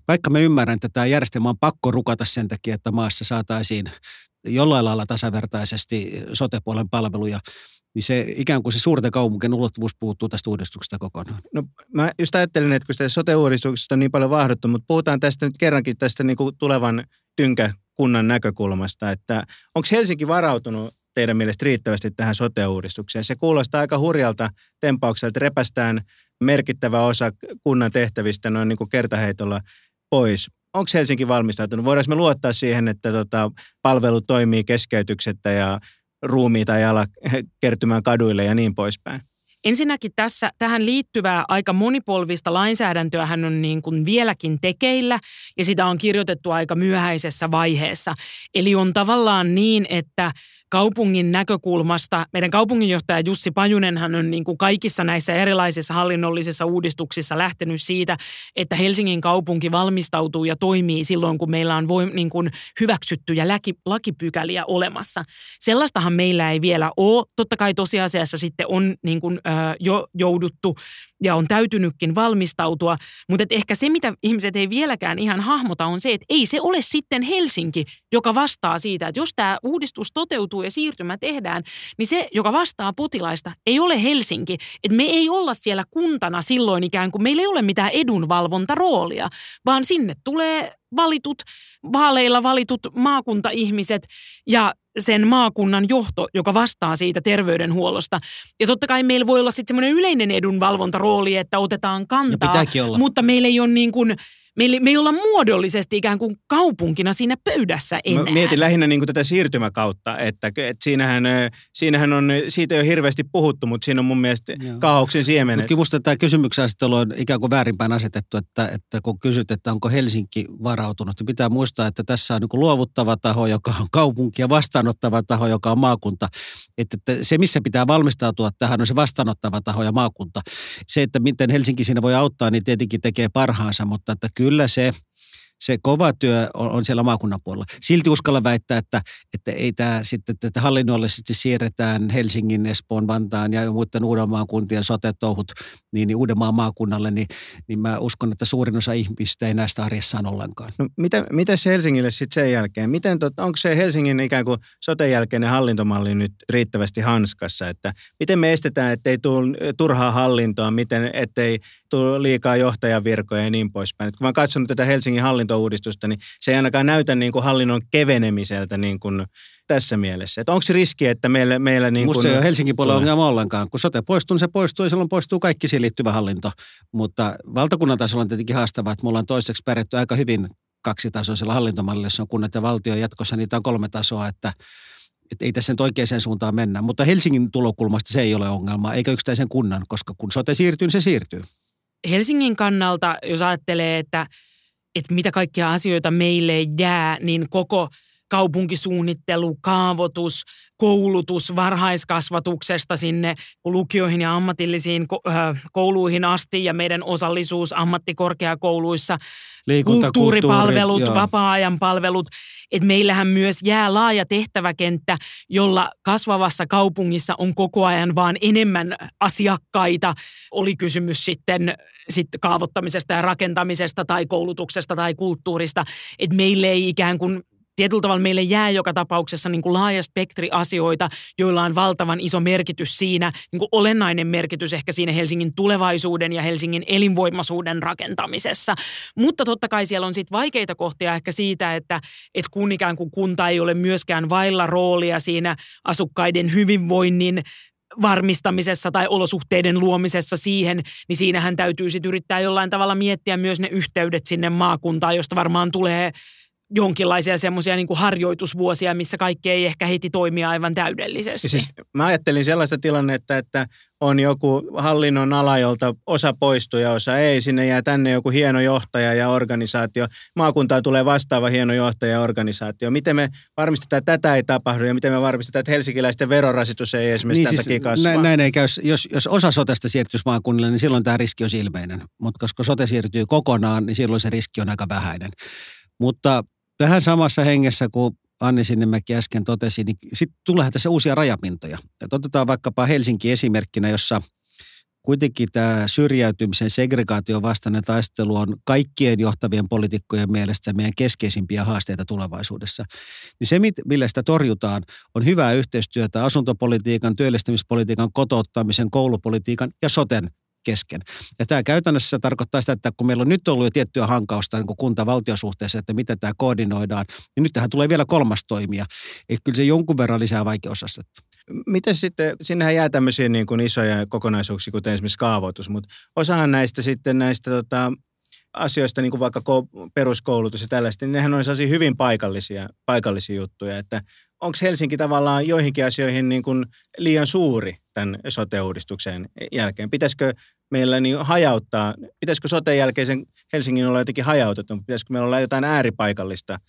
vaikka me ymmärrän, että tämä järjestelmä on pakko rukata sen takia, että maassa saataisiin jollain lailla tasavertaisesti sotepuolen palveluja, niin se ikään kuin se suurten kaupunkien ulottuvuus puuttuu tästä uudistuksesta kokonaan. No mä just ajattelin, että kun sitä sote-uudistuksesta on niin paljon vahdottu, mutta puhutaan tästä nyt kerrankin tästä niin kuin tulevan tynkäkunnan näkökulmasta, että onko Helsinki varautunut teidän mielestä riittävästi tähän sote-uudistukseen? Se kuulostaa aika hurjalta tempaukselta, että repästään merkittävä osa kunnan tehtävistä noin niin kuin kertaheitolla pois. Onko Helsinki valmistautunut? Voidaanko me luottaa siihen, että tota, palvelu toimii keskeytyksettä ja ruumiita ei ala kertymään kaduille ja niin poispäin? Ensinnäkin tässä, tähän liittyvää aika monipolvista lainsäädäntöä hän on niin kuin vieläkin tekeillä ja sitä on kirjoitettu aika myöhäisessä vaiheessa. Eli on tavallaan niin, että kaupungin näkökulmasta, meidän kaupunginjohtaja Jussi Pajunenhan on niin kuin kaikissa näissä erilaisissa hallinnollisissa uudistuksissa lähtenyt siitä, että Helsingin kaupunki valmistautuu ja toimii silloin, kun meillä on voim, niin kuin hyväksyttyjä laki, lakipykäliä olemassa. Sellaistahan meillä ei vielä ole. Totta kai tosiasiassa sitten on niin kuin, ö, jo jouduttu ja on täytynytkin valmistautua, mutta et ehkä se, mitä ihmiset ei vieläkään ihan hahmota, on se, että ei se ole sitten Helsinki, joka vastaa siitä, että jos tämä uudistus toteutuu ja siirtymä tehdään, niin se, joka vastaa potilaista, ei ole Helsinki. Että me ei olla siellä kuntana silloin ikään kuin, meillä ei ole mitään edunvalvontaroolia, vaan sinne tulee valitut, vaaleilla valitut maakuntaihmiset ja sen maakunnan johto, joka vastaa siitä terveydenhuollosta. Ja totta kai meillä voi olla sitten semmoinen yleinen edunvalvontarooli, että otetaan kantaa. olla. Mutta meillä ei ole niin kuin me, me ei olla muodollisesti ikään kuin kaupunkina siinä pöydässä enää. Mä mietin lähinnä niin kuin tätä siirtymäkautta, että, että siinähän, siinähän on, siitä ei ole hirveästi puhuttu, mutta siinä on mun mielestä kaauksen siemenet. Mutta minusta tämä kysymyksen asettelu on ikään kuin väärinpäin asetettu, että, että kun kysyt, että onko Helsinki varautunut, niin pitää muistaa, että tässä on niin luovuttava taho, joka on kaupunki ja vastaanottava taho, joka on maakunta. Että, että se, missä pitää valmistautua tähän, on se vastaanottava taho ja maakunta. Se, että miten Helsinki siinä voi auttaa, niin tietenkin tekee parhaansa, mutta että kyllä kyllä se se kova työ on, on siellä maakunnan puolella. Silti uskalla väittää, että, että ei tämä sitten, että hallinnollisesti siirretään Helsingin, Espoon, Vantaan ja muiden Uudenmaan kuntien sote-touhut niin, niin Uudenmaan maakunnalle, niin, niin mä uskon, että suurin osa ihmistä ei näistä arjessaan ollenkaan. No, mitä, mitä Helsingille sitten sen jälkeen? Miten tot, onko se Helsingin ikään kuin sote jälkeinen hallintomalli nyt riittävästi hanskassa? Että miten me estetään, ettei tule turhaa hallintoa, miten, ettei tule liikaa johtajavirkoja ja niin poispäin? Et kun mä katson tätä Helsingin hallintoa, hallintouudistusta, niin se ei ainakaan näytä niin kuin hallinnon kevenemiseltä niin kuin tässä mielessä. Että onko se riski, että meillä... meillä niin kuin, se ei ole Helsingin puolella ongelma ollenkaan. Kun sote poistuu, niin se poistuu ja silloin poistuu kaikki siihen liittyvä hallinto. Mutta valtakunnan tasolla on tietenkin haastavaa, että mulla on toiseksi pärjätty aika hyvin kaksitasoisella hallintomallilla, jossa on kunnat ja valtio jatkossa niitä on kolme tasoa, että että ei tässä nyt oikeaan suuntaan mennä. Mutta Helsingin tulokulmasta se ei ole ongelma, eikä yksittäisen kunnan, koska kun sote siirtyy, niin se siirtyy. Helsingin kannalta, jos ajattelee, että että mitä kaikkia asioita meille jää, niin koko kaupunkisuunnittelu, kaavoitus, koulutus varhaiskasvatuksesta sinne lukioihin ja ammatillisiin kouluihin asti ja meidän osallisuus ammattikorkeakouluissa, Liikunta, kulttuuripalvelut, kulttuuri, vapaa-ajan palvelut. Että meillähän myös jää laaja tehtäväkenttä, jolla kasvavassa kaupungissa on koko ajan vaan enemmän asiakkaita. Oli kysymys sitten, sitten kaavoittamisesta ja rakentamisesta tai koulutuksesta tai kulttuurista. Että meille ei ikään kuin tietyllä tavalla meille jää joka tapauksessa niin kuin laaja spektri asioita, joilla on valtavan iso merkitys siinä, niin kuin olennainen merkitys ehkä siinä Helsingin tulevaisuuden ja Helsingin elinvoimaisuuden rakentamisessa. Mutta totta kai siellä on sitten vaikeita kohtia ehkä siitä, että, että kun ikään kuin kunta ei ole myöskään vailla roolia siinä asukkaiden hyvinvoinnin varmistamisessa tai olosuhteiden luomisessa siihen, niin siinähän täytyy sitten yrittää jollain tavalla miettiä myös ne yhteydet sinne maakuntaan, josta varmaan tulee jonkinlaisia semmoisia niin harjoitusvuosia, missä kaikki ei ehkä heti toimia aivan täydellisesti. Siis mä ajattelin sellaista tilannetta, että on joku hallinnon ala, jolta osa poistuu ja osa ei. Sinne jää tänne joku hieno johtaja ja organisaatio. Maakuntaan tulee vastaava hieno johtaja ja organisaatio. Miten me varmistetaan, että tätä ei tapahdu ja miten me varmistetaan, että helsinkiläisten verorasitus ei esimerkiksi niin, tätäkin siis, kasvaa? Näin, näin ei käy. Jos, jos osa sotesta siirtyisi maakunnille, niin silloin tämä riski on ilmeinen. Mutta koska sote siirtyy kokonaan, niin silloin se riski on aika vähäinen. Mutta Tähän samassa hengessä, kun Anni Sinnemäki äsken totesi, niin sitten tulee tässä uusia rajapintoja. Et otetaan vaikkapa Helsinki esimerkkinä, jossa kuitenkin tämä syrjäytymisen segregaation vastainen taistelu on kaikkien johtavien poliitikkojen mielestä meidän keskeisimpiä haasteita tulevaisuudessa. Niin se, millä sitä torjutaan, on hyvää yhteistyötä asuntopolitiikan, työllistämispolitiikan, kotouttamisen, koulupolitiikan ja soten kesken. Ja tämä käytännössä tarkoittaa sitä, että kun meillä on nyt ollut jo tiettyä hankausta niin kunta-valtiosuhteessa, että miten tämä koordinoidaan, niin nyt tähän tulee vielä kolmas toimija. Eli kyllä se jonkun verran lisää vaikeusastetta. Miten sitten, sinnehän jää tämmöisiä niin kuin isoja kokonaisuuksia, kuten esimerkiksi kaavoitus, mutta osahan näistä sitten näistä tota, asioista, niin kuin vaikka peruskoulutus ja tällaista, niin nehän on sellaisia hyvin paikallisia, paikallisia juttuja, että onko Helsinki tavallaan joihinkin asioihin niin kuin liian suuri tämän sote-uudistuksen jälkeen? Pitäisikö meillä niin hajauttaa, pitäisikö sote jälkeisen Helsingin olla jotenkin hajautettu, pitäisikö meillä olla jotain ääripaikallista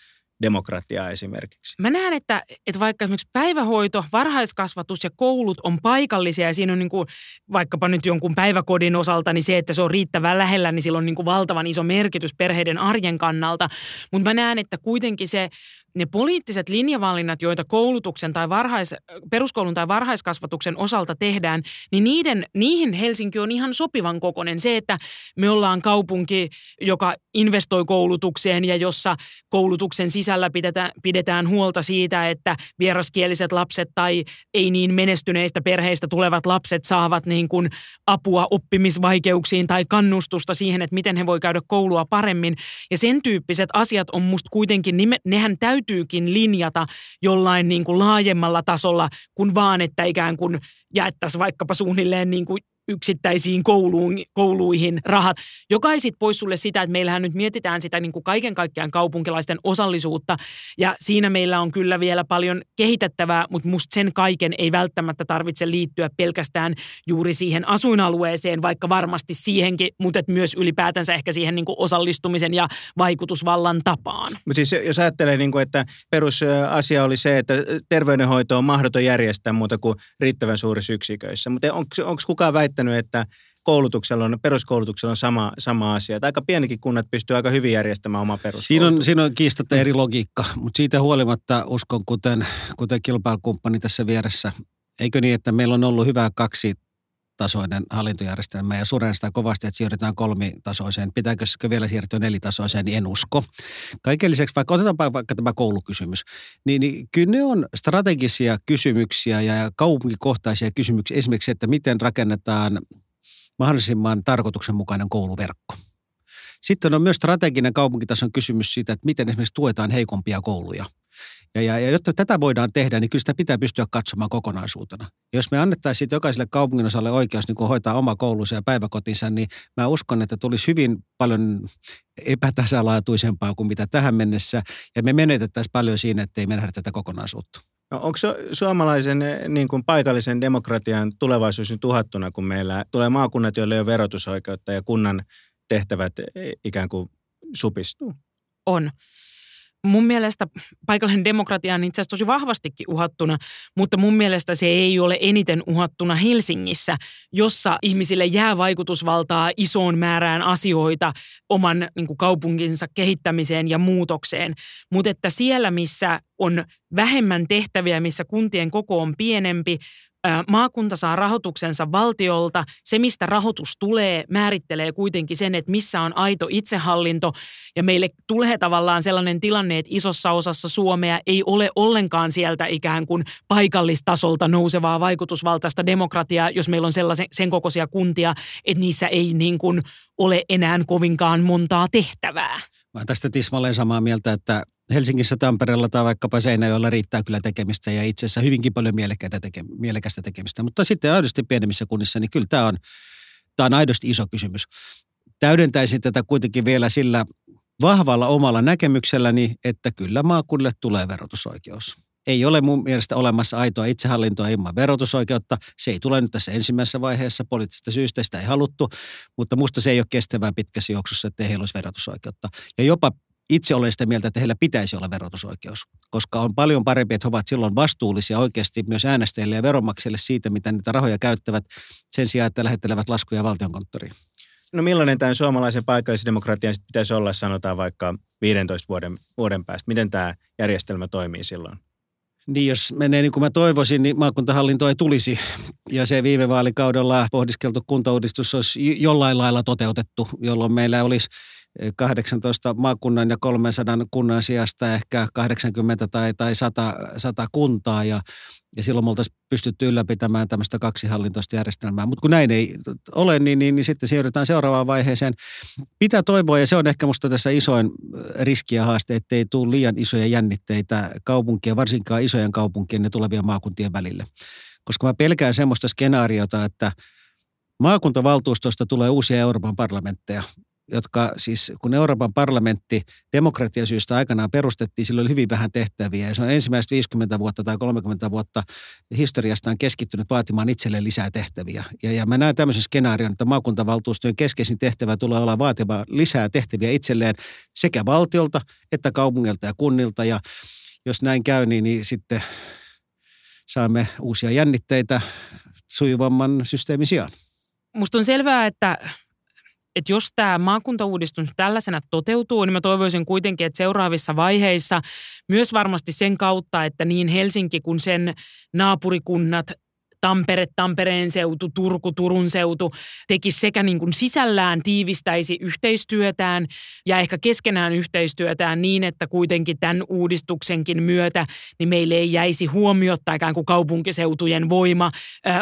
demokratiaa esimerkiksi? Mä näen, että, että vaikka esimerkiksi päivähoito, varhaiskasvatus ja koulut on paikallisia ja siinä on niin kuin, vaikkapa nyt jonkun päiväkodin osalta, niin se, että se on riittävän lähellä, niin sillä on niin kuin valtavan iso merkitys perheiden arjen kannalta. Mutta mä näen, että kuitenkin se ne poliittiset linjavalinnat, joita koulutuksen tai varhais, peruskoulun tai varhaiskasvatuksen osalta tehdään, niin niiden, niihin Helsinki on ihan sopivan kokoinen. Se, että me ollaan kaupunki, joka investoi koulutukseen ja jossa koulutuksen sisällä pidetään, pidetään huolta siitä, että vieraskieliset lapset tai ei niin menestyneistä perheistä tulevat lapset saavat niin kuin apua oppimisvaikeuksiin tai kannustusta siihen, että miten he voi käydä koulua paremmin. Ja sen tyyppiset asiat on musta kuitenkin, nehän täytyy täytyykin linjata jollain niin kuin laajemmalla tasolla kuin vaan, että ikään kuin jaettaisiin vaikkapa suunnilleen niin kuin yksittäisiin kouluun, kouluihin rahat, joka ei sitten pois sulle sitä, että meillähän nyt mietitään sitä niin kuin kaiken kaikkiaan kaupunkilaisten osallisuutta ja siinä meillä on kyllä vielä paljon kehitettävää, mutta musta sen kaiken ei välttämättä tarvitse liittyä pelkästään juuri siihen asuinalueeseen, vaikka varmasti siihenkin, mutta myös ylipäätänsä ehkä siihen niin kuin osallistumisen ja vaikutusvallan tapaan. Mutta siis jos ajattelee, niin kuin, että perusasia oli se, että terveydenhoito on mahdoton järjestää muuta kuin riittävän suurissa yksiköissä, mutta onko kukaan väittänyt, väittänyt, että koulutuksella on, peruskoulutuksella on sama, sama asia. Että aika pienikin kunnat pystyy aika hyvin järjestämään oma peruskoulutuksen. Siinä on, siinä on kiistatta eri logiikka, mutta siitä huolimatta uskon, kuten, kuten kilpailukumppani tässä vieressä, eikö niin, että meillä on ollut hyvä kaksi tasoinen hallintojärjestelmä ja suren sitä kovasti, että siirrytään kolmitasoiseen. Pitääkö vielä siirtyä nelitasoiseen, niin en usko. Kaiken lisäksi, vaikka otetaan vaikka tämä koulukysymys, niin, niin kyllä ne on strategisia kysymyksiä ja kaupunkikohtaisia kysymyksiä. Esimerkiksi, että miten rakennetaan mahdollisimman tarkoituksenmukainen kouluverkko. Sitten on myös strateginen kaupunkitason kysymys siitä, että miten esimerkiksi tuetaan heikompia kouluja – ja, ja, ja jotta tätä voidaan tehdä, niin kyllä sitä pitää pystyä katsomaan kokonaisuutena. Ja jos me annettaisiin jokaiselle kaupungin osalle oikeus niin hoitaa oma koulunsa ja päiväkotinsa, niin mä uskon, että tulisi hyvin paljon epätasalaatuisempaa kuin mitä tähän mennessä. Ja me menetettäisiin paljon siinä, että ei me nähdä tätä kokonaisuutta. No, onko suomalaisen niin kuin paikallisen demokratian tulevaisuus nyt uhattuna, kun meillä tulee maakunnat, joille ei ole verotusoikeutta ja kunnan tehtävät ikään kuin supistuu? On mun mielestä paikallinen demokratia on itse asiassa tosi vahvastikin uhattuna, mutta mun mielestä se ei ole eniten uhattuna Helsingissä, jossa ihmisille jää vaikutusvaltaa isoon määrään asioita oman niin kuin kaupunkinsa kehittämiseen ja muutokseen. Mutta että siellä, missä on vähemmän tehtäviä, missä kuntien koko on pienempi, maakunta saa rahoituksensa valtiolta. Se, mistä rahoitus tulee, määrittelee kuitenkin sen, että missä on aito itsehallinto. Ja meille tulee tavallaan sellainen tilanne, että isossa osassa Suomea ei ole ollenkaan sieltä ikään kuin paikallistasolta nousevaa vaikutusvaltaista demokratiaa, jos meillä on sellaisen, sen kokoisia kuntia, että niissä ei niin kuin ole enää kovinkaan montaa tehtävää. Mä tästä tismalleen samaa mieltä, että Helsingissä, Tampereella tai vaikkapa Seinäjoella riittää kyllä tekemistä ja itse asiassa hyvinkin paljon teke, mielekästä tekemistä. Mutta sitten aidosti pienemmissä kunnissa, niin kyllä tämä on, tämä on aidosti iso kysymys. Täydentäisin tätä kuitenkin vielä sillä vahvalla omalla näkemykselläni, että kyllä maakunnille tulee verotusoikeus. Ei ole mun mielestä olemassa aitoa itsehallintoa ilman verotusoikeutta. Se ei tule nyt tässä ensimmäisessä vaiheessa poliittisista syistä, sitä ei haluttu, mutta musta se ei ole kestävää pitkässä juoksussa, että heillä olisi verotusoikeutta. Ja jopa itse olen sitä mieltä, että heillä pitäisi olla verotusoikeus, koska on paljon parempi, että he ovat silloin vastuullisia oikeasti myös äänestäjille ja veronmaksajille siitä, mitä niitä rahoja käyttävät sen sijaan, että lähettelevät laskuja valtionkonttoriin. No millainen tämän suomalaisen paikallisdemokratian pitäisi olla, sanotaan vaikka 15 vuoden, vuoden päästä? Miten tämä järjestelmä toimii silloin? Niin jos menee niin kuin mä toivoisin, niin maakuntahallinto ei tulisi. Ja se viime vaalikaudella pohdiskeltu kuntauudistus olisi jollain lailla toteutettu, jolloin meillä olisi 18 maakunnan ja 300 kunnan sijasta ehkä 80 tai, tai 100, 100 kuntaa ja, ja silloin me oltaisiin pystytty ylläpitämään tämmöistä kaksihallintoista järjestelmää. Mutta kun näin ei ole, niin, niin, niin sitten siirrytään seuraavaan vaiheeseen. Pitää toivoa, ja se on ehkä musta tässä isoin riski ja haaste, ettei tule liian isoja jännitteitä kaupunkien, varsinkaan isojen kaupunkien ja tulevien maakuntien välille. Koska mä pelkään semmoista skenaariota, että maakuntavaltuustosta tulee uusia Euroopan parlamentteja jotka siis, kun Euroopan parlamentti demokratiasyystä aikanaan perustettiin, sillä oli hyvin vähän tehtäviä. Ja se on ensimmäistä 50 vuotta tai 30 vuotta historiastaan keskittynyt vaatimaan itselleen lisää tehtäviä. Ja, ja mä näen tämmöisen skenaarion, että maakuntavaltuustojen keskeisin tehtävä tulee olla vaatimaan lisää tehtäviä itselleen sekä valtiolta että kaupungilta ja kunnilta. Ja jos näin käy, niin, niin sitten saamme uusia jännitteitä sujuvamman systeemin sijaan. Musta on selvää, että että jos tämä maakuntauudistus tällaisena toteutuu, niin mä toivoisin kuitenkin, että seuraavissa vaiheissa myös varmasti sen kautta, että niin Helsinki kuin sen naapurikunnat Tampere, Tampereen seutu, Turku, Turun seutu tekisi sekä niin kuin sisällään tiivistäisi yhteistyötään ja ehkä keskenään yhteistyötään niin, että kuitenkin tämän uudistuksenkin myötä niin meille ei jäisi huomiota ikään kuin kaupunkiseutujen voima,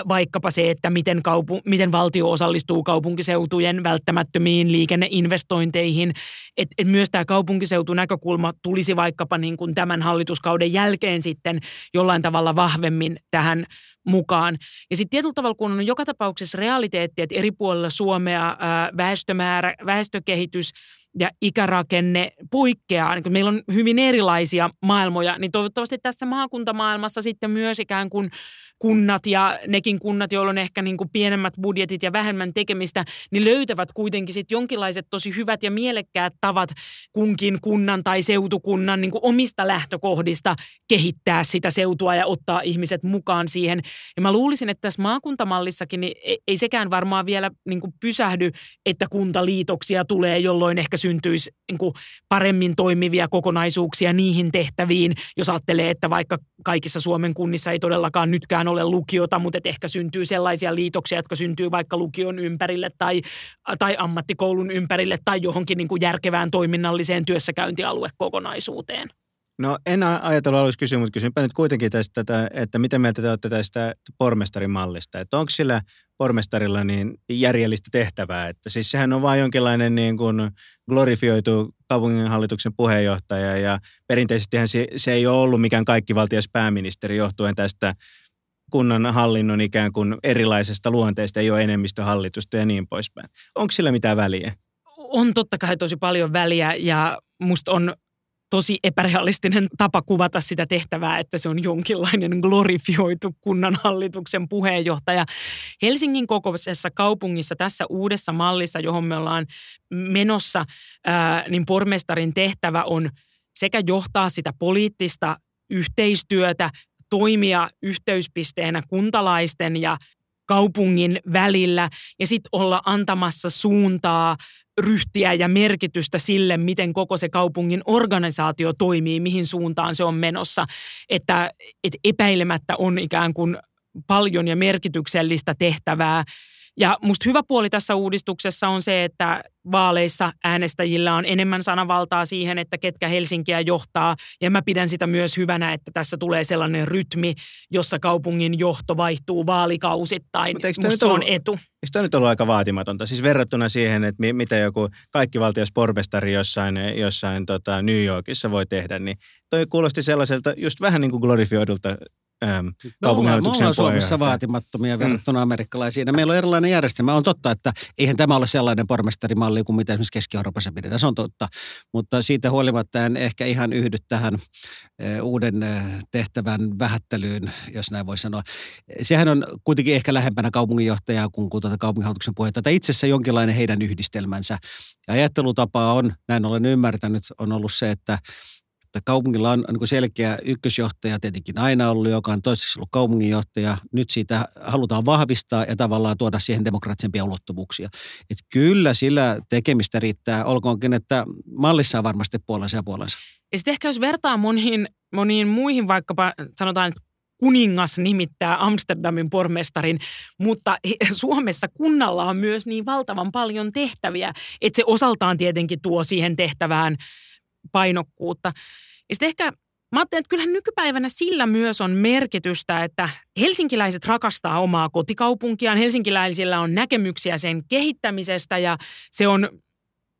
vaikkapa se, että miten, kaupu, miten valtio osallistuu kaupunkiseutujen välttämättömiin liikenneinvestointeihin. Että et myös tämä kaupunkiseutunäkökulma tulisi vaikkapa niin kuin tämän hallituskauden jälkeen sitten jollain tavalla vahvemmin tähän mukaan. Ja sitten tietyllä tavalla, kun on joka tapauksessa realiteetti, että eri puolilla Suomea ää, väestömäärä, väestökehitys ja ikärakenne poikkeaa, niin meillä on hyvin erilaisia maailmoja, niin toivottavasti tässä maakuntamaailmassa sitten myös ikään kuin kunnat ja nekin kunnat, joilla on ehkä niin kuin pienemmät budjetit ja vähemmän tekemistä, niin löytävät kuitenkin sitten jonkinlaiset tosi hyvät ja mielekkäät tavat kunkin kunnan tai seutukunnan niin kuin omista lähtökohdista kehittää sitä seutua ja ottaa ihmiset mukaan siihen. Ja mä luulisin, että tässä maakuntamallissakin niin ei sekään varmaan vielä niin kuin pysähdy, että kuntaliitoksia tulee, jolloin ehkä syntyisi niin kuin paremmin toimivia kokonaisuuksia niihin tehtäviin, jos ajattelee, että vaikka kaikissa Suomen kunnissa ei todellakaan nytkään ole lukiota, mutta ehkä syntyy sellaisia liitoksia, jotka syntyy vaikka lukion ympärille tai, tai ammattikoulun ympärille tai johonkin niin kuin järkevään toiminnalliseen työssäkäyntialuekokonaisuuteen. No en ajatellut aluksi kysyä, mutta kysynpä nyt kuitenkin tästä, että miten mieltä te olette tästä pormestarimallista. Että onko sillä pormestarilla niin järjellistä tehtävää? Että siis sehän on vain jonkinlainen niin kuin glorifioitu kaupunginhallituksen puheenjohtaja ja perinteisesti se, se ei ole ollut mikään kaikkivaltias pääministeri johtuen tästä kunnan hallinnon ikään kuin erilaisesta luonteesta, ei ole enemmistöhallitusta ja niin poispäin. Onko sillä mitään väliä? On totta kai tosi paljon väliä ja musta on tosi epärealistinen tapa kuvata sitä tehtävää, että se on jonkinlainen glorifioitu kunnanhallituksen puheenjohtaja. Helsingin kokoisessa kaupungissa tässä uudessa mallissa, johon me ollaan menossa, niin pormestarin tehtävä on sekä johtaa sitä poliittista yhteistyötä, toimia yhteyspisteenä kuntalaisten ja kaupungin välillä ja sitten olla antamassa suuntaa ryhtiä ja merkitystä sille, miten koko se kaupungin organisaatio toimii, mihin suuntaan se on menossa. Että, että epäilemättä on ikään kuin paljon ja merkityksellistä tehtävää ja musta hyvä puoli tässä uudistuksessa on se, että vaaleissa äänestäjillä on enemmän sanavaltaa siihen, että ketkä Helsinkiä johtaa. Ja mä pidän sitä myös hyvänä, että tässä tulee sellainen rytmi, jossa kaupungin johto vaihtuu vaalikausittain. Musta se on etu. Eikö tämä nyt ollut aika vaatimatonta? Siis verrattuna siihen, että mitä joku kaikki pormestari jossain, jossain tota New Yorkissa voi tehdä, niin toi kuulosti sellaiselta just vähän niin kuin glorifioidulta ähm, kaupunginhallituksen Me ollaan Suomessa vaatimattomia mm. verrattuna mm. amerikkalaisiin. Meillä on erilainen järjestelmä. On totta, että eihän tämä ole sellainen pormestarimalli kuin mitä esimerkiksi Keski-Euroopassa pidetään. Se on totta. Mutta siitä huolimatta en ehkä ihan yhdy tähän eh, uuden eh, tehtävän vähättelyyn, jos näin voi sanoa. Sehän on kuitenkin ehkä lähempänä kaupunginjohtajaa kuin, kuin tuota kaupunginhallituksen puheenjohtaja. Itse asiassa jonkinlainen heidän yhdistelmänsä. Ja ajattelutapa on, näin olen ymmärtänyt, on ollut se, että että kaupungilla on niin selkeä ykkösjohtaja tietenkin aina ollut, joka on toiseksi ollut kaupunginjohtaja. Nyt siitä halutaan vahvistaa ja tavallaan tuoda siihen demokraattisempia ulottuvuuksia. Että kyllä sillä tekemistä riittää, olkoonkin, että mallissa on varmasti puolensa ja puolensa. Ja sitten ehkä jos vertaa moniin, moniin muihin, vaikkapa sanotaan, kuningas nimittää Amsterdamin pormestarin, mutta Suomessa kunnalla on myös niin valtavan paljon tehtäviä, että se osaltaan tietenkin tuo siihen tehtävään – painokkuutta. Ja sitten ehkä Mä ajattelen, että kyllähän nykypäivänä sillä myös on merkitystä, että helsinkiläiset rakastaa omaa kotikaupunkiaan. Helsinkiläisillä on näkemyksiä sen kehittämisestä ja se on,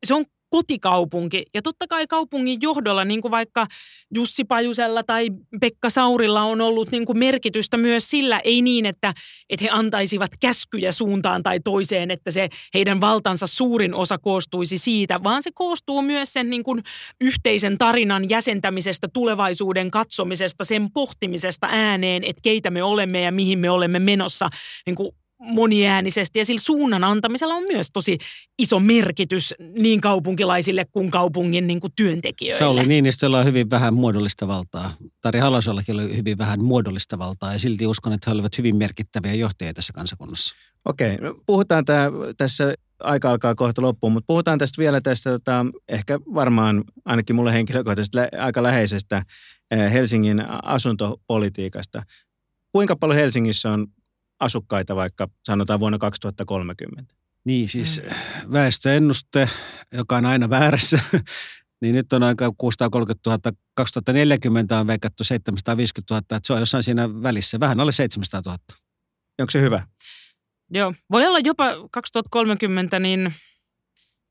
se on kotikaupunki. Ja totta kai kaupungin johdolla, niin kuin vaikka Jussi Pajusella tai Pekka Saurilla on ollut niin kuin merkitystä myös sillä, ei niin, että, että he antaisivat käskyjä suuntaan tai toiseen, että se heidän valtansa suurin osa koostuisi siitä, vaan se koostuu myös sen niin kuin yhteisen tarinan jäsentämisestä, tulevaisuuden katsomisesta, sen pohtimisesta ääneen, että keitä me olemme ja mihin me olemme menossa niin kuin moniäänisesti ja sillä suunnan antamisella on myös tosi iso merkitys niin kaupunkilaisille kuin kaupungin niin kuin työntekijöille. Sauli Niinistöllä on hyvin vähän muodollista valtaa. Tari Halosellakin oli hyvin vähän muodollista valtaa ja silti uskon, että he olivat hyvin merkittäviä johtajia tässä kansakunnassa. Okei, no puhutaan tää, tässä, aika alkaa kohta loppuun, mutta puhutaan tästä vielä tästä tota, ehkä varmaan ainakin mulle henkilökohtaisesti lä- aika läheisestä eh, Helsingin asuntopolitiikasta. Kuinka paljon Helsingissä on asukkaita vaikka sanotaan vuonna 2030? Niin siis mm. väestöennuste, joka on aina väärässä, niin nyt on aika 630 000, 2040 on veikattu 750 000, että se on jossain siinä välissä, vähän alle 700 000. Onko se hyvä? Joo, voi olla jopa 2030, niin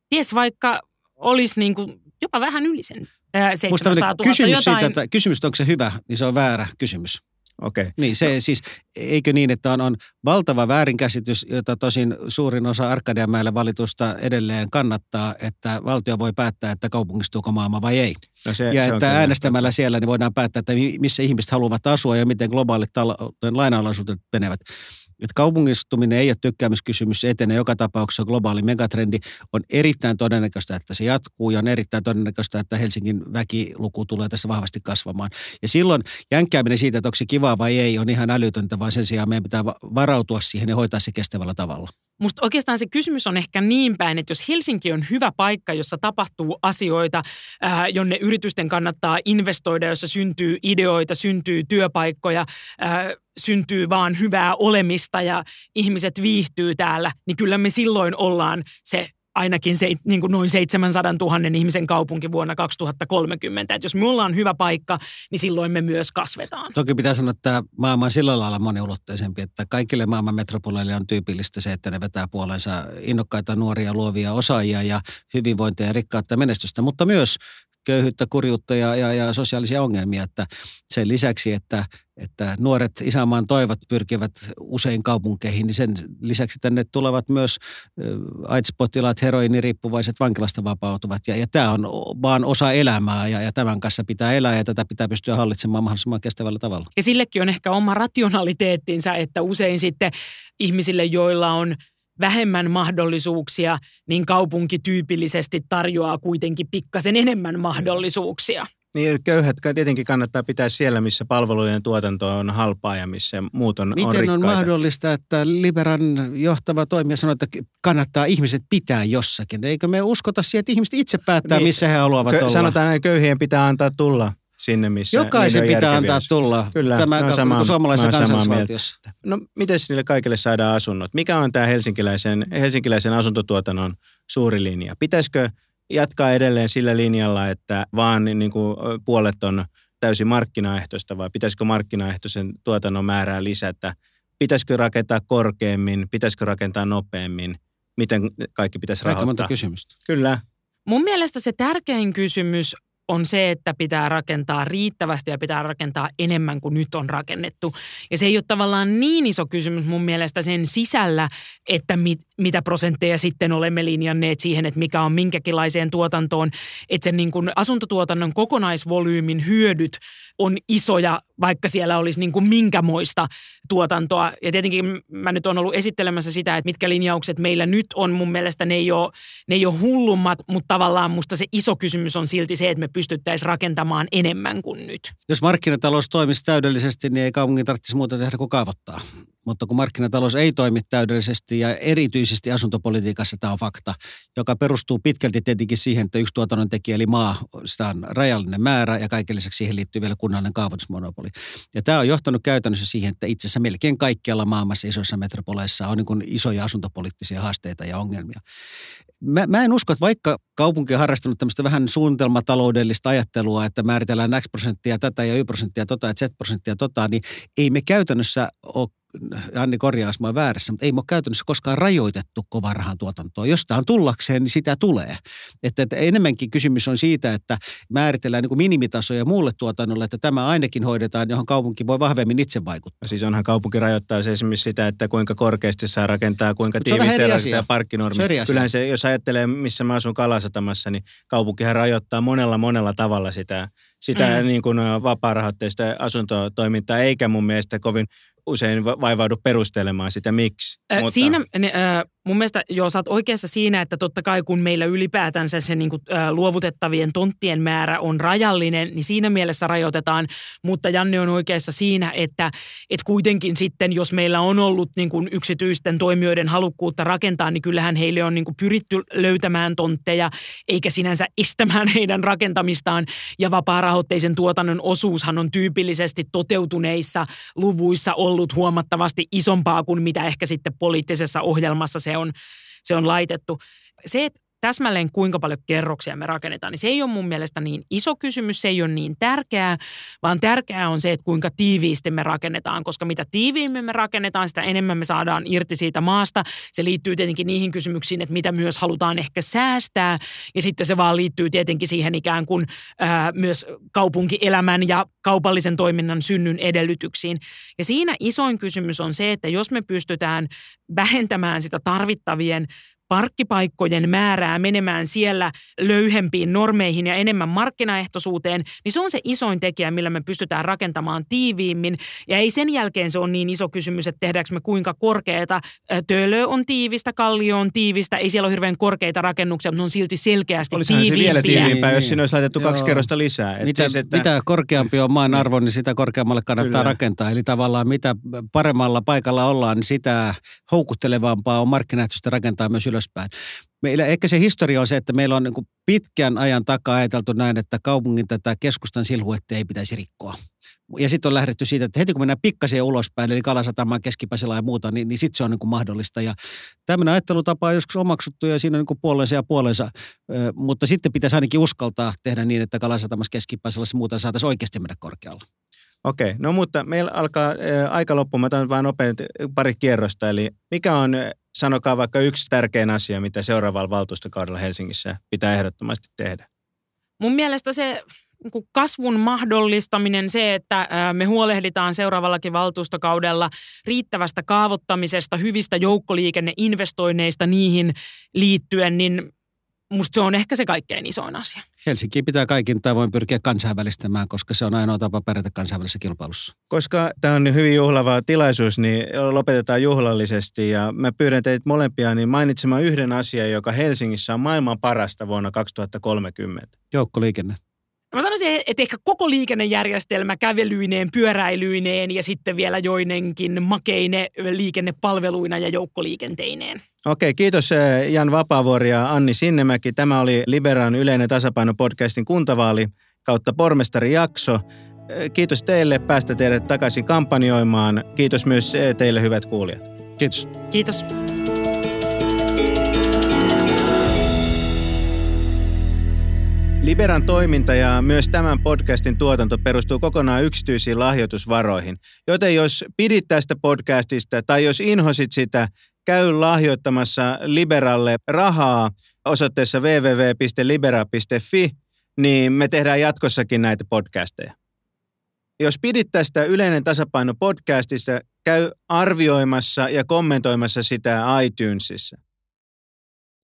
ties vaikka olisi niin kuin jopa vähän yli sen 700 000. Kysymys, jotain... siitä, että, kysymys, onko se hyvä, niin se on väärä kysymys. Okei. Okay. Niin se no. siis, eikö niin, että on, on valtava väärinkäsitys, jota tosin suurin osa Arkadianmäelle valitusta edelleen kannattaa, että valtio voi päättää, että kaupungistuuko maailma vai ei. No se, ja se että äänestämällä siellä niin voidaan päättää, että missä ihmiset haluavat asua ja miten globaalit lainalaisuudet menevät. Että kaupungistuminen ei ole tykkäämiskysymys, se etenee joka tapauksessa globaali megatrendi. On erittäin todennäköistä, että se jatkuu ja on erittäin todennäköistä, että Helsingin väkiluku tulee tässä vahvasti kasvamaan. Ja silloin jänkkääminen siitä, että onko se kivaa vai ei, on ihan älytöntä, vaan sen sijaan meidän pitää varautua siihen ja hoitaa se kestävällä tavalla. Musta oikeastaan se kysymys on ehkä niin päin, että jos Helsinki on hyvä paikka, jossa tapahtuu asioita, ää, jonne yritysten kannattaa investoida, jossa syntyy ideoita, syntyy työpaikkoja, ää, syntyy vaan hyvää olemista ja ihmiset viihtyy täällä, niin kyllä me silloin ollaan se ainakin se, niin kuin noin 700 000 ihmisen kaupunki vuonna 2030. Että jos me ollaan hyvä paikka, niin silloin me myös kasvetaan. Toki pitää sanoa, että maailma on sillä lailla moniulotteisempi, että kaikille maailman metropoleille on tyypillistä se, että ne vetää puolensa innokkaita nuoria luovia osaajia ja hyvinvointia ja rikkautta menestystä, mutta myös köyhyyttä, kurjuutta ja, ja, ja sosiaalisia ongelmia. Että sen lisäksi, että, että nuoret isänmaan toivat pyrkivät usein kaupunkeihin, niin sen lisäksi tänne tulevat myös AIDS-potilaat, heroiniriippuvaiset vankilasta vapautuvat. Ja, ja tämä on vaan osa elämää ja, ja tämän kanssa pitää elää ja tätä pitää pystyä hallitsemaan mahdollisimman kestävällä tavalla. Ja sillekin on ehkä oma rationaliteettinsa, että usein sitten ihmisille, joilla on – vähemmän mahdollisuuksia, niin kaupunki tyypillisesti tarjoaa kuitenkin pikkasen enemmän mahdollisuuksia. Niin köyhät tietenkin kannattaa pitää siellä, missä palvelujen tuotanto on halpaa ja missä muut on, Miten on, on mahdollista, että Liberan johtava toimija sanoo, että kannattaa ihmiset pitää jossakin? Eikö me uskota siihen, että ihmiset itse päättää, niin, missä he haluavat kö, olla? Sanotaan, että köyhien pitää antaa tulla sinne, missä Jokaisen pitää antaa tulla Kyllä, tämä no sama, suomalaisessa kansallisvaltiossa. No miten niille kaikille saadaan asunnot? Mikä on tämä helsinkiläisen, helsinkiläisen asuntotuotannon suuri linja? Pitäisikö jatkaa edelleen sillä linjalla, että vaan niin kuin puolet on täysin markkinaehtoista vai pitäisikö markkinaehtoisen tuotannon määrää lisätä? Pitäisikö rakentaa korkeammin? Pitäisikö rakentaa nopeammin? Miten kaikki pitäisi rahoittaa? Aika monta kysymystä. Kyllä. Mun mielestä se tärkein kysymys on se, että pitää rakentaa riittävästi ja pitää rakentaa enemmän kuin nyt on rakennettu. Ja se ei ole tavallaan niin iso kysymys mun mielestä sen sisällä, että mit, mitä prosentteja sitten olemme linjanneet siihen, että mikä on minkäkinlaiseen tuotantoon. Että sen niin kuin asuntotuotannon kokonaisvolyymin hyödyt on isoja, vaikka siellä olisi niin kuin minkämoista tuotantoa. Ja tietenkin mä nyt olen ollut esittelemässä sitä, että mitkä linjaukset meillä nyt on. Mun mielestä ne ei ole, ne ei ole hullummat, mutta tavallaan musta se iso kysymys on silti se, että me pystyttäisiin rakentamaan enemmän kuin nyt. Jos markkinatalous toimisi täydellisesti, niin ei kaupungin tarvitsisi muuta tehdä kuin kaavoittaa. Mutta kun markkinatalous ei toimi täydellisesti ja erityisesti asuntopolitiikassa tämä on fakta, joka perustuu pitkälti tietenkin siihen, että yksi tuotannon tekijä eli maa, sitä on rajallinen määrä ja kaiken lisäksi siihen liittyy vielä kunnallinen kaavoitusmonopoli. Ja tämä on johtanut käytännössä siihen, että itse asiassa melkein kaikkialla maailmassa isoissa metropoleissa on niin isoja asuntopoliittisia haasteita ja ongelmia. Mä, mä en usko, että vaikka kaupunki on harrastanut tämmöistä vähän suunnitelmataloudellista ajattelua, että määritellään X prosenttia tätä ja Y prosenttia tota ja Z prosenttia tota, niin ei me käytännössä ole Anni korjaus mä väärässä, mutta ei me ole käytännössä koskaan rajoitettu kovan rahan tuotantoa. Jos tämä on tullakseen, niin sitä tulee. Että, että enemmänkin kysymys on siitä, että määritellään niin kuin minimitasoja muulle tuotannolle, että tämä ainakin hoidetaan, johon kaupunki voi vahvemmin itse vaikuttaa. Siis onhan kaupunki rajoittaa se esimerkiksi sitä, että kuinka korkeasti saa rakentaa, kuinka tiivisti rakentaa parkkinormi. Kyllähän se, jos ajattelee, missä mä asun Kalasatamassa, niin kaupunkihan rajoittaa monella monella tavalla sitä sitä mm. niin kuin vapaa-rahoitteista asuntotoimintaa, eikä mun mielestä kovin usein vaivaudu perustelemaan sitä, miksi. Äh, Mutta... Siinä äh, mun mielestä, joo, sä oot oikeassa siinä, että totta kai kun meillä ylipäätänsä se niin kuin, äh, luovutettavien tonttien määrä on rajallinen, niin siinä mielessä rajoitetaan. Mutta Janne on oikeassa siinä, että, että kuitenkin sitten, jos meillä on ollut niin kuin yksityisten toimijoiden halukkuutta rakentaa, niin kyllähän heille on niin kuin pyritty löytämään tontteja, eikä sinänsä estämään heidän rakentamistaan. Ja vapaa-rahoitteisen tuotannon osuushan on tyypillisesti toteutuneissa luvuissa ollut huomattavasti isompaa kuin mitä ehkä sitten poliittisessa ohjelmassa se on, se on laitettu. Se, että täsmälleen kuinka paljon kerroksia me rakennetaan, niin se ei ole mun mielestä niin iso kysymys, se ei ole niin tärkeää, vaan tärkeää on se, että kuinka tiiviisti me rakennetaan, koska mitä tiiviimmin me rakennetaan, sitä enemmän me saadaan irti siitä maasta. Se liittyy tietenkin niihin kysymyksiin, että mitä myös halutaan ehkä säästää, ja sitten se vaan liittyy tietenkin siihen ikään kuin ää, myös kaupunkielämän ja kaupallisen toiminnan synnyn edellytyksiin. Ja siinä isoin kysymys on se, että jos me pystytään vähentämään sitä tarvittavien parkkipaikkojen määrää menemään siellä löyhempiin normeihin ja enemmän markkinaehtoisuuteen, niin se on se isoin tekijä, millä me pystytään rakentamaan tiiviimmin. Ja ei sen jälkeen se on niin iso kysymys, että tehdäänkö me kuinka korkeata. Töölö on tiivistä, Kallio on tiivistä, ei siellä ole hirveän korkeita rakennuksia, mutta ne on silti selkeästi Olisihan tiiviimpiä. se vielä tiiviimpää, jos siinä olisi laitettu Joo. kaksi kerrosta lisää. mitä, siis, että... mitä korkeampi on maan arvo, niin sitä korkeammalle kannattaa Kyllä. rakentaa. Eli tavallaan mitä paremmalla paikalla ollaan, niin sitä houkuttelevampaa on markkinaehtoisesti rakentaa myös ylös ylöspäin. Meillä ehkä se historia on se, että meillä on niin pitkän ajan takaa ajateltu näin, että kaupungin tätä keskustan silhuettia ei pitäisi rikkoa. Ja sitten on lähdetty siitä, että heti kun mennään pikkasen ulospäin, eli Kalasatamaan keskipasilla ja muuta, niin, niin sitten se on niin kuin mahdollista. Ja tämmöinen ajattelutapa on joskus omaksuttu ja siinä on niin kuin puolensa ja puolensa, mutta sitten pitäisi ainakin uskaltaa tehdä niin, että Kalasatamassa keskipasilla se muuta saataisiin oikeasti mennä korkealla. Okei, no mutta meillä alkaa aika loppuun. Mä otan vain nopeasti pari kierrosta. Eli mikä on sanokaa vaikka yksi tärkein asia, mitä seuraavalla valtuustokaudella Helsingissä pitää ehdottomasti tehdä? Mun mielestä se niin kasvun mahdollistaminen, se, että me huolehditaan seuraavallakin valtuustokaudella riittävästä kaavoittamisesta, hyvistä joukkoliikenneinvestoinneista niihin liittyen, niin musta se on ehkä se kaikkein isoin asia. Helsinki pitää kaikin tavoin pyrkiä kansainvälistämään, koska se on ainoa tapa pärjätä kansainvälisessä kilpailussa. Koska tämä on hyvin juhlava tilaisuus, niin lopetetaan juhlallisesti. Ja mä pyydän teitä molempia niin mainitsemaan yhden asian, joka Helsingissä on maailman parasta vuonna 2030. Joukkoliikenne. Mä sanoisin, että ehkä koko liikennejärjestelmä kävelyineen, pyöräilyineen ja sitten vielä joidenkin makeine liikennepalveluina ja joukkoliikenteineen. Okei, kiitos eh, Jan Vapaavuori ja Anni Sinnemäki. Tämä oli Liberan yleinen tasapaino-podcastin kuntavaali kautta pormestari-jakso. Eh, kiitos teille, päästä teidät takaisin kampanjoimaan. Kiitos myös eh, teille hyvät kuulijat. Kiitos. Kiitos. Liberan toiminta ja myös tämän podcastin tuotanto perustuu kokonaan yksityisiin lahjoitusvaroihin. Joten jos pidit tästä podcastista tai jos inhosit sitä, käy lahjoittamassa Liberalle rahaa osoitteessa www.libera.fi, niin me tehdään jatkossakin näitä podcasteja. Jos pidit tästä Yleinen tasapaino podcastista, käy arvioimassa ja kommentoimassa sitä iTunesissa.